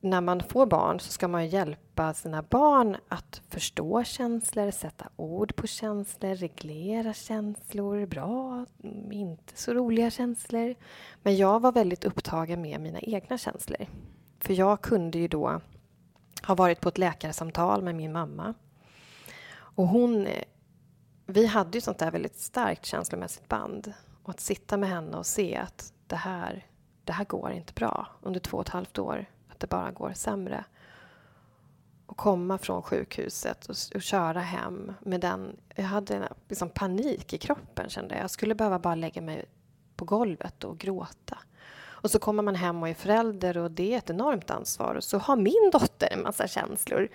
när man får barn så ska man hjälpa sina barn att förstå känslor, sätta ord på känslor, reglera känslor, bra, mm, inte så roliga känslor. Men jag var väldigt upptagen med mina egna känslor. För jag kunde ju då ha varit på ett läkarsamtal med min mamma. Och hon... Eh, vi hade ju sånt där väldigt starkt känslomässigt band. Och att sitta med henne och se att det här, det här går inte bra under två och ett halvt år. Att det bara går sämre. Och komma från sjukhuset och, och köra hem med den... Jag hade en liksom panik i kroppen kände jag. Jag skulle behöva bara lägga mig på golvet och gråta. Och så kommer man hem och är förälder och det är ett enormt ansvar. Och så har min dotter en massa känslor.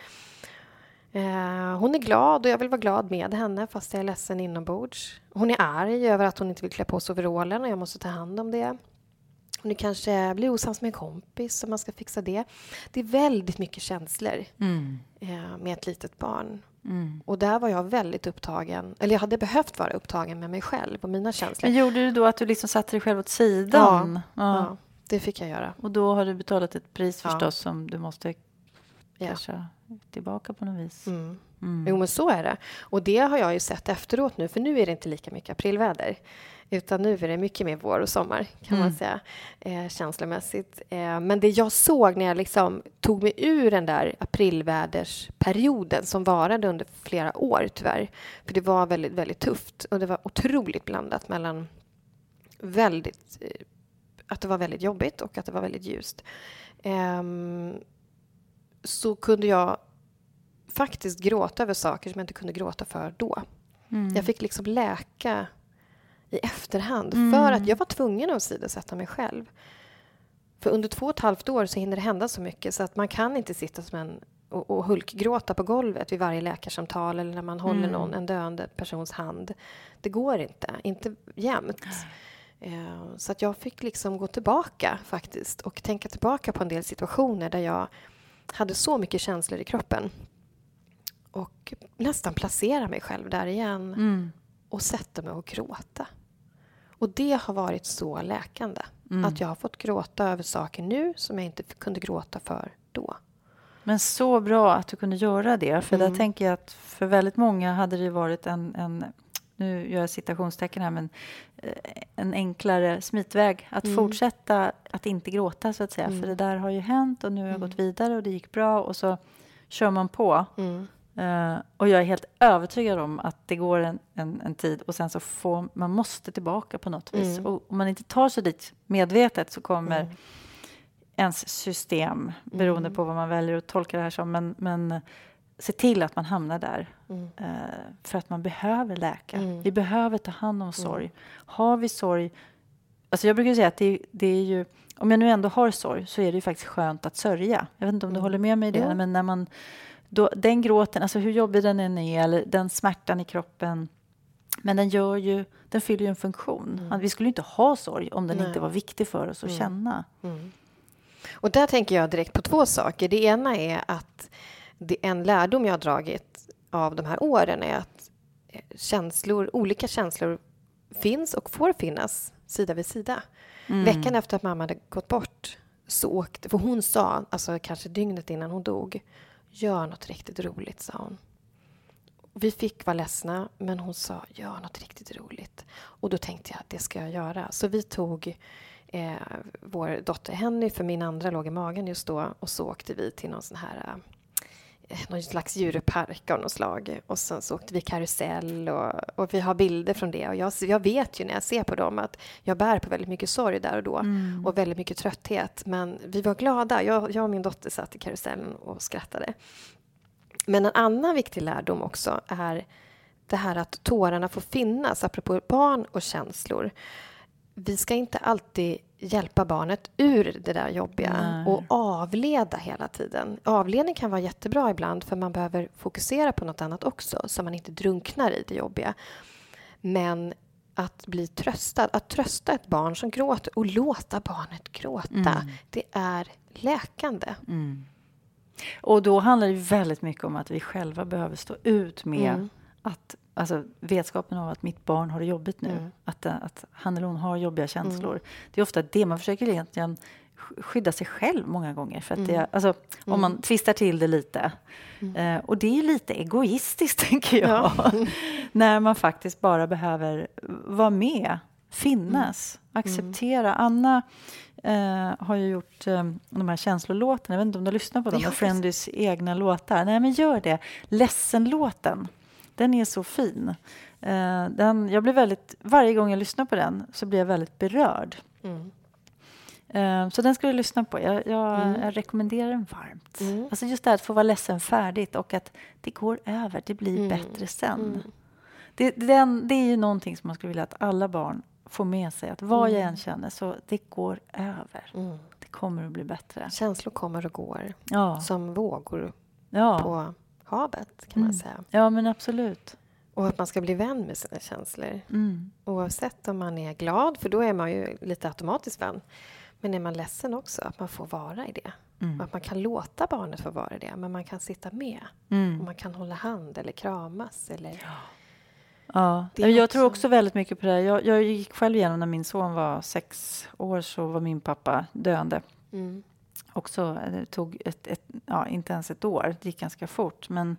Eh, hon är glad och jag vill vara glad med henne fast jag är ledsen inombords. Hon är arg över att hon inte vill klä på sig overallen och jag måste ta hand om det. Hon kanske blir osams med en kompis och man ska fixa det. Det är väldigt mycket känslor mm. Eh, med ett litet barn. Mm. Och där var jag väldigt upptagen, eller jag hade behövt vara upptagen med mig själv och mina känslor. Men gjorde du då att du liksom satte dig själv åt sidan? Ja, ja. ja det fick jag göra. Och då har du betalat ett pris förstås ja. som du måste casha tillbaka på något vis. Mm. Mm. Jo, men så är det. Och det har jag ju sett efteråt nu, för nu är det inte lika mycket aprilväder. Utan nu är det mycket mer vår och sommar, kan mm. man säga, eh, känslomässigt. Eh, men det jag såg när jag liksom tog mig ur den där aprilvädersperioden som varade under flera år, tyvärr, för det var väldigt, väldigt tufft och det var otroligt blandat mellan väldigt eh, att det var väldigt jobbigt och att det var väldigt ljust. Eh, så kunde jag faktiskt gråta över saker som jag inte kunde gråta för då. Mm. Jag fick liksom läka i efterhand mm. för att jag var tvungen att sidosätta mig själv. För under två och ett halvt år så hinner det hända så mycket så att man kan inte sitta som en och, och hulkgråta på golvet vid varje läkarsamtal eller när man håller mm. någon, en döende persons hand. Det går inte, inte jämt. Eh, så att jag fick liksom gå tillbaka faktiskt och tänka tillbaka på en del situationer där jag hade så mycket känslor i kroppen och nästan placera mig själv där igen mm. och sätta mig och gråta. Och det har varit så läkande. Mm. Att jag har fått gråta över saker nu som jag inte kunde gråta för då. Men så bra att du kunde göra det. För mm. där tänker jag att för väldigt många hade det varit en, en nu gör jag citationstecken här, men eh, en enklare smitväg att mm. fortsätta att inte gråta så att säga. Mm. För det där har ju hänt och nu har jag gått mm. vidare och det gick bra och så kör man på. Mm. Uh, och jag är helt övertygad om att det går en, en, en, tid och sen så får man måste tillbaka på något vis. Mm. Och om man inte tar sig dit medvetet så kommer mm. ens system, beroende mm. på vad man väljer att tolka det här som, men, men se till att man hamnar där. Uh, för att man behöver läka. Mm. Vi behöver ta hand om mm. sorg. Har vi sorg... Alltså jag brukar säga att det, det, är ju... Om jag nu ändå har sorg så är det ju faktiskt skönt att sörja. Jag vet inte om du mm. håller med mig i det, men när man då, den gråten, alltså hur jobbig den än är, eller den smärtan i kroppen, men den, gör ju, den fyller ju en funktion. Mm. Vi skulle inte ha sorg om den Nej. inte var viktig för oss att mm. känna. Mm. Och där tänker jag direkt på två saker. Det ena är att det en lärdom jag har dragit av de här åren är att eh, känslor, olika känslor finns och får finnas sida vid sida. Mm. Veckan efter att mamma hade gått bort så åkte, för hon sa, alltså kanske dygnet innan hon dog, Gör något riktigt roligt, sa hon. Vi fick vara ledsna, men hon sa gör något riktigt roligt. Och då tänkte jag att det ska jag göra. Så vi tog eh, vår dotter Henny, för min andra låg i magen just då, och så åkte vi till någon sån här eh, någon slags djurpark av något slag. Och sen så åkte vi karusell och, och vi har bilder från det. Och jag, jag, vet ju när jag ser på dem att jag bär på väldigt mycket sorg där och då mm. och väldigt mycket trötthet. Men vi var glada. Jag, jag och min dotter satt i karusellen och skrattade. Men en annan viktig lärdom också är det här att tårarna får finnas, apropå barn och känslor. Vi ska inte alltid hjälpa barnet ur det där jobbiga Nej. och avleda hela tiden. Avledning kan vara jättebra ibland för man behöver fokusera på något annat också så man inte drunknar i det jobbiga. Men att bli tröstad, att trösta ett barn som gråter och låta barnet gråta, mm. det är läkande. Mm. Och då handlar det väldigt mycket om att vi själva behöver stå ut med mm. att alltså, vetskapen av att mitt barn har det jobbigt nu, mm. att, att han eller hon har jobbiga känslor. Mm. Det är ofta det man försöker egentligen skydda sig själv många gånger. För att det, mm. alltså, Om man mm. tvistar till det lite. Mm. Eh, och det är lite egoistiskt, tänker jag. Ja. när man faktiskt bara behöver vara med, finnas, mm. acceptera. Anna eh, har ju gjort eh, de här känslolåtarna. Jag vet inte om du har lyssnat på dem? Friendys egna låtar. Nej, men gör det. Ledsen-låten. Den är så fin. Uh, den, jag blir väldigt, varje gång jag lyssnar på den så blir jag väldigt berörd. Mm. Uh, så den ska du lyssna på. Jag, jag, mm. jag rekommenderar den varmt. Mm. Alltså just det här att få vara ledsen färdigt och att det går över, det blir mm. bättre sen. Mm. Det, den, det är ju någonting som man skulle vilja att alla barn får med sig. Att vad jag mm. än känner, så det går över. Det kommer att bli bättre. Känslor kommer och går, ja. som vågor ja. på havet kan mm. man säga. Ja, men absolut. Och att man ska bli vän med sina känslor. Mm. Oavsett om man är glad, för då är man ju lite automatiskt vän. Men är man ledsen också, att man får vara i det. Mm. att man kan låta barnet få vara i det, men man kan sitta med. Mm. Och man kan hålla hand eller kramas. Eller... Ja. Ja, jag också... tror också väldigt mycket på det. Jag, jag gick själv igenom när min son var sex år så var min pappa döende. Mm också, det tog ett, ett, ja, inte ens ett år, det gick ganska fort. Men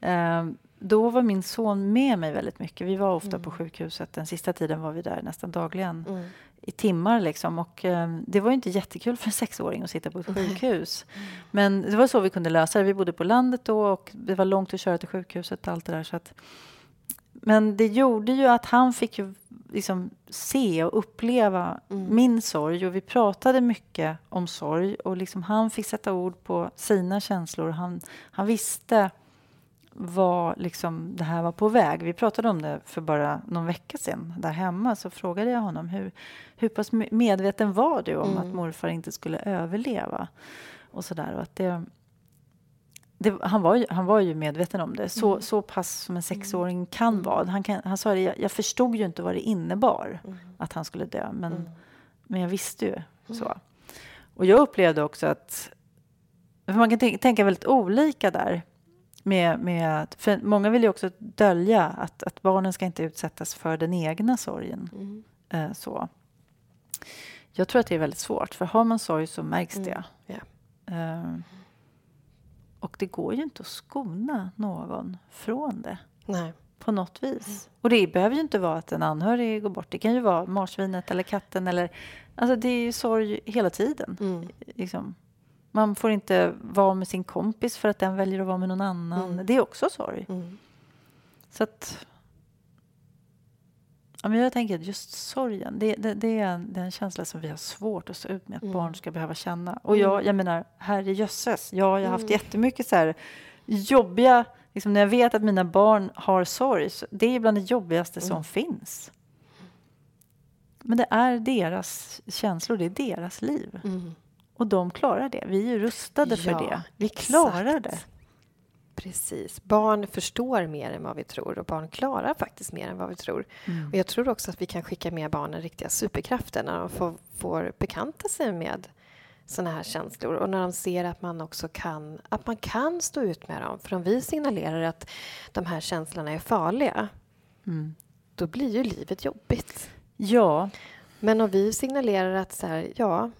eh, då var min son med mig väldigt mycket. Vi var ofta mm. på sjukhuset. Den sista tiden var vi där nästan dagligen. Mm. i timmar. Liksom. Och, eh, det var inte jättekul för en sexåring att sitta på ett sjukhus. Mm. Men det var så vi kunde lösa det. Vi bodde på landet då och det var långt att köra till sjukhuset. Och allt det där, så att, men det gjorde ju att han fick ju liksom se och uppleva mm. min sorg. Och vi pratade mycket om sorg. Och liksom han fick sätta ord på sina känslor. Han, han visste vad liksom det här var på väg. Vi pratade om det för bara någon vecka sedan där hemma. Så frågade jag honom hur, hur pass medveten var du om mm. att morfar inte skulle överleva? Och så där. Och att det, det, han, var ju, han var ju medveten om det. Så, mm. så pass som en sexåring kan mm. vara. Han, kan, han sa det, jag, jag, förstod ju inte vad det innebar mm. att han skulle dö. Men, mm. men jag visste ju så. Mm. Och jag upplevde också att... Man kan tänka väldigt olika där. Med, med, för många vill ju också dölja att, att barnen ska inte utsättas för den egna sorgen. Mm. Eh, så. Jag tror att det är väldigt svårt, för har man sorg så märks det. Yeah. Eh, och det går ju inte att skona någon från det. Nej. På något vis. Mm. Och det behöver ju inte vara att en anhörig går bort. Det kan ju vara marsvinet eller katten. Eller, alltså det är ju sorg hela tiden. Mm. Liksom. Man får inte vara med sin kompis för att den väljer att vara med någon annan. Mm. Det är också sorg. Mm. Så att... Ja, men jag tänker att just sorgen, det, det, det, är en, det är en känsla som vi har svårt att stå ut med att Mm. barn ska behöva känna. Och jag, jag menar, herre jösses, ja, jag har haft Mm. jättemycket så här jobbiga... Liksom när jag vet att mina barn har sorg, det är bland det jobbigaste som Mm. finns. Men det är deras känslor, det är deras liv. Mm. Och de klarar det. Vi är rustade för Ja, det. Vi exakt. klarar det. Precis. Barn förstår mer än vad vi tror och barn klarar faktiskt mer än vad vi tror. Mm. Och jag tror också att vi kan skicka med barnen riktiga superkrafter när de får, får bekanta sig med såna här känslor och när de ser att man också kan, att man kan stå ut med dem. För om vi signalerar att de här känslorna är farliga, Mm. då blir ju livet jobbigt. Ja, Men om vi signalerar att så här, ja,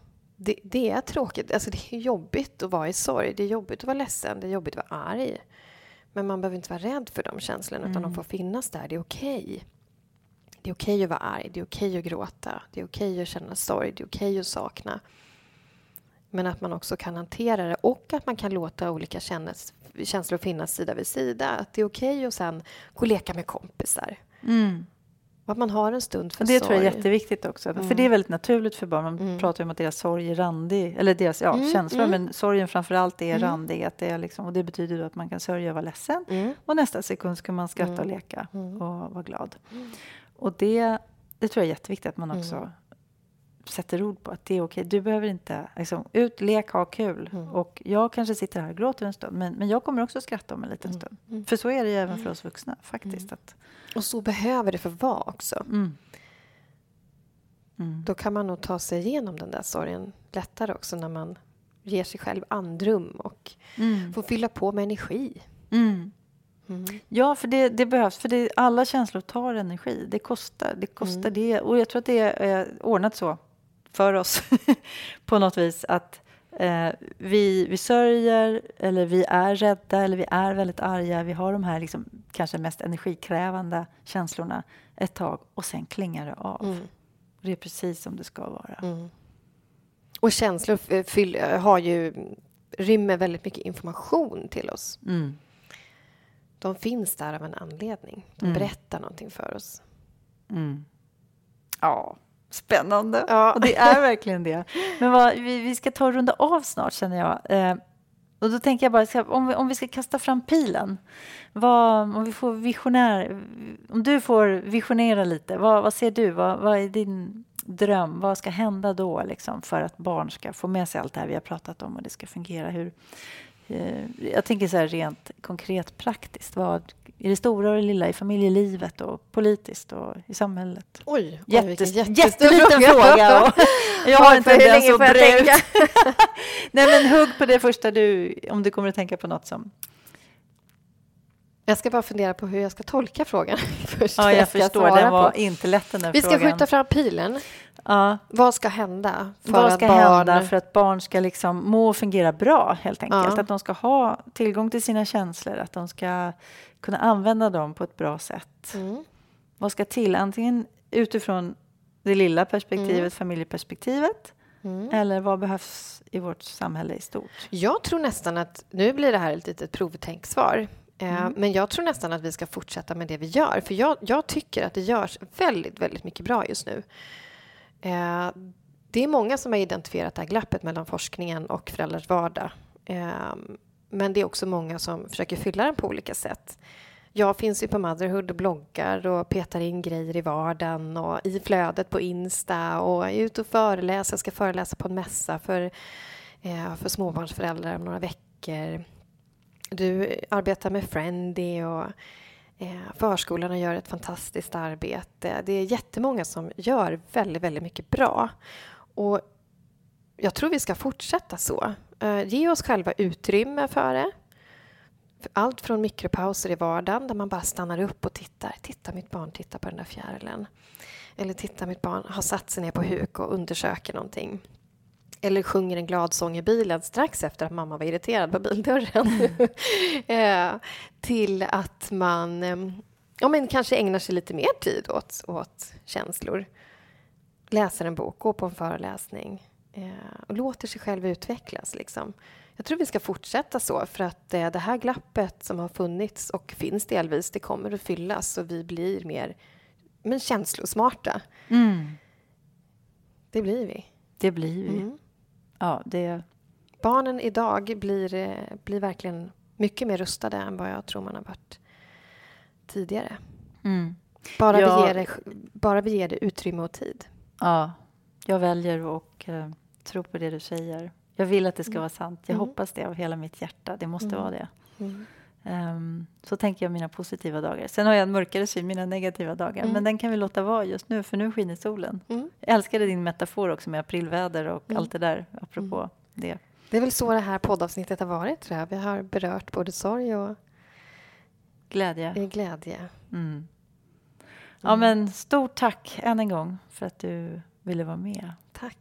det, det är tråkigt, alltså det är jobbigt att vara i sorg, det är jobbigt att vara ledsen, det är jobbigt att vara arg. Men man behöver inte vara rädd för de känslorna, utan Mm. de får finnas där, det är okej. Det är okej att vara arg, det är okej att gråta, det är okej att känna sorg, det är okej att sakna. Men att man också kan hantera det och att man kan låta olika känslor finnas sida vid sida. Att det är okej att sen gå och leka med kompisar. mm. Att man har en stund för och det sorg. tror jag är jätteviktigt också. För Mm. det är väldigt naturligt för barn. Man Mm. pratar om att deras sorg är randig. Eller deras ja, Mm, känslor, mm. men sorgen framför allt är Mm. randig. Att det, är liksom, och det betyder att man kan sörja och vara ledsen. Mm. Och nästa sekund ska man skratta Mm. och leka Mm. och vara glad. Mm. Och det, det tror jag är jätteviktigt att man också Mm. sätter ord på. Att det är okej. Du behöver inte... Liksom, ut, lek, ha kul. Mm. Och jag kanske sitter här och gråter en stund. Men, men jag kommer också skratta om en liten Mm. stund. Mm. För så är det ju även för oss vuxna faktiskt. Mm. Att, Och så behöver det få vara också. mm. Mm. Då kan man nog ta sig igenom den där sorgen lättare också när man ger sig själv andrum och Mm. får fylla på med energi. Mm. Mm. Ja, för det, det behövs. För det, alla känslor tar energi. Det kostar. Det kostar Mm. det. Och jag tror att det är eh, ordnat så för oss på något vis att eh, vi, vi sörjer eller vi är rädda eller vi är väldigt arga. Vi har de här liksom, kanske mest energikrävande känslorna ett tag och sen klingar det av. Mm. Det är precis som det ska vara. Mm. Och känslor f- fyll, har ju, rymmer väldigt mycket information till oss. Mm. De finns där av en anledning. De Mm. berättar någonting för oss. Mm. Ja, spännande. Ja. Och det är verkligen det. Men vad, vi, vi ska ta och runda av snart, känner jag. Eh, och då tänker jag bara, om, vi, om vi ska kasta fram pilen. Vad, om, vi får visionär, om du får visionera lite, vad, vad ser du? Vad, vad är din dröm? Vad ska hända då liksom, för att barn ska få med sig allt det här vi har pratat om och det ska fungera? Hur, eh, jag tänker så här rent konkret praktiskt. Vad, i det stora och det lilla, i familjelivet och politiskt och i samhället? Oj, Jättes, vilken jätteliten fråga. Och jag har Oj, inte för hur ens länge att får jag bre ut. Nej, men hugg på det första du, om du kommer att tänka på något som... Jag ska bara fundera på hur jag ska tolka frågan först. Ja, jag ska förstår. Den var på. inte lätt den där Vi ska frågan. skjuta fram pilen. Ja, Vad ska hända för vad ska att barn... hända för att barn ska liksom må och fungera bra, helt enkelt? Ja. Att de ska ha tillgång till sina känslor, att de ska kunna använda dem på ett bra sätt. Mm. Vad ska till? Antingen utifrån det lilla perspektivet, Mm. familjeperspektivet, Mm. eller vad behövs i vårt samhälle i stort? Jag tror nästan att, nu blir det här ett litet provtänksvar, eh, Mm. men jag tror nästan att vi ska fortsätta med det vi gör. För jag, jag tycker att det görs väldigt, väldigt mycket bra just nu. Eh, det är många som har identifierat det här glappet mellan forskningen och föräldrars vardag. Eh, men det är också många som försöker fylla den på olika sätt. Jag finns ju på Motherhood och bloggar och petar in grejer i vardagen och i flödet på Insta och är ute och föreläser. Jag ska föreläsa på en mässa för, eh, för småbarnsföräldrar om några veckor. Du arbetar med Friendly och eh, förskolorna gör ett fantastiskt arbete. Det är jättemånga som gör väldigt, väldigt mycket bra. Och jag tror vi ska fortsätta så. Eh, ge oss själva utrymme för det. Allt från mikropauser i vardagen där man bara stannar upp och tittar. Titta, mitt barn tittar på den där fjärilen. Eller titta, mitt barn har satt sig ner på huk och undersöker någonting. Eller sjunger en glad sång i bilen strax efter att mamma var irriterad på bildörren. eh, till att man eh, ja, men kanske ägnar sig lite mer tid åt, åt känslor. Läser en bok, går på en föreläsning. eh, och låter sig själv utvecklas. Liksom. Jag tror vi ska fortsätta så, för att eh, det här glappet som har funnits och finns delvis, det kommer att fyllas och vi blir mer men känslosmarta. Mm. Det blir vi. Det blir vi. Mm. Ja, det... Barnen idag blir, eh, blir verkligen mycket mer rustade än vad jag tror man har varit tidigare. Mm. Bara, Ja. vi, ger det, bara vi ger det utrymme och tid. Ja, jag väljer att eh, tro på det du säger. Jag vill att det ska Mm. vara sant. Jag Mm. hoppas det av hela mitt hjärta. Det måste Mm. vara det. Mm. Ehm, så tänker jag mina positiva dagar. Sen har jag en mörkare syn, mina negativa dagar. Mm. Men den kan vi låta vara just nu, för nu skiner solen. Mm. Jag älskade din metafor också med aprilväder och Mm. allt det där, apropå det. Det är väl så det här poddavsnittet har varit, tror jag. Vi har berört både sorg och Glädje. eh, glädje. Mm. Ja, men stort tack än en gång för att du ville vara med. Tack.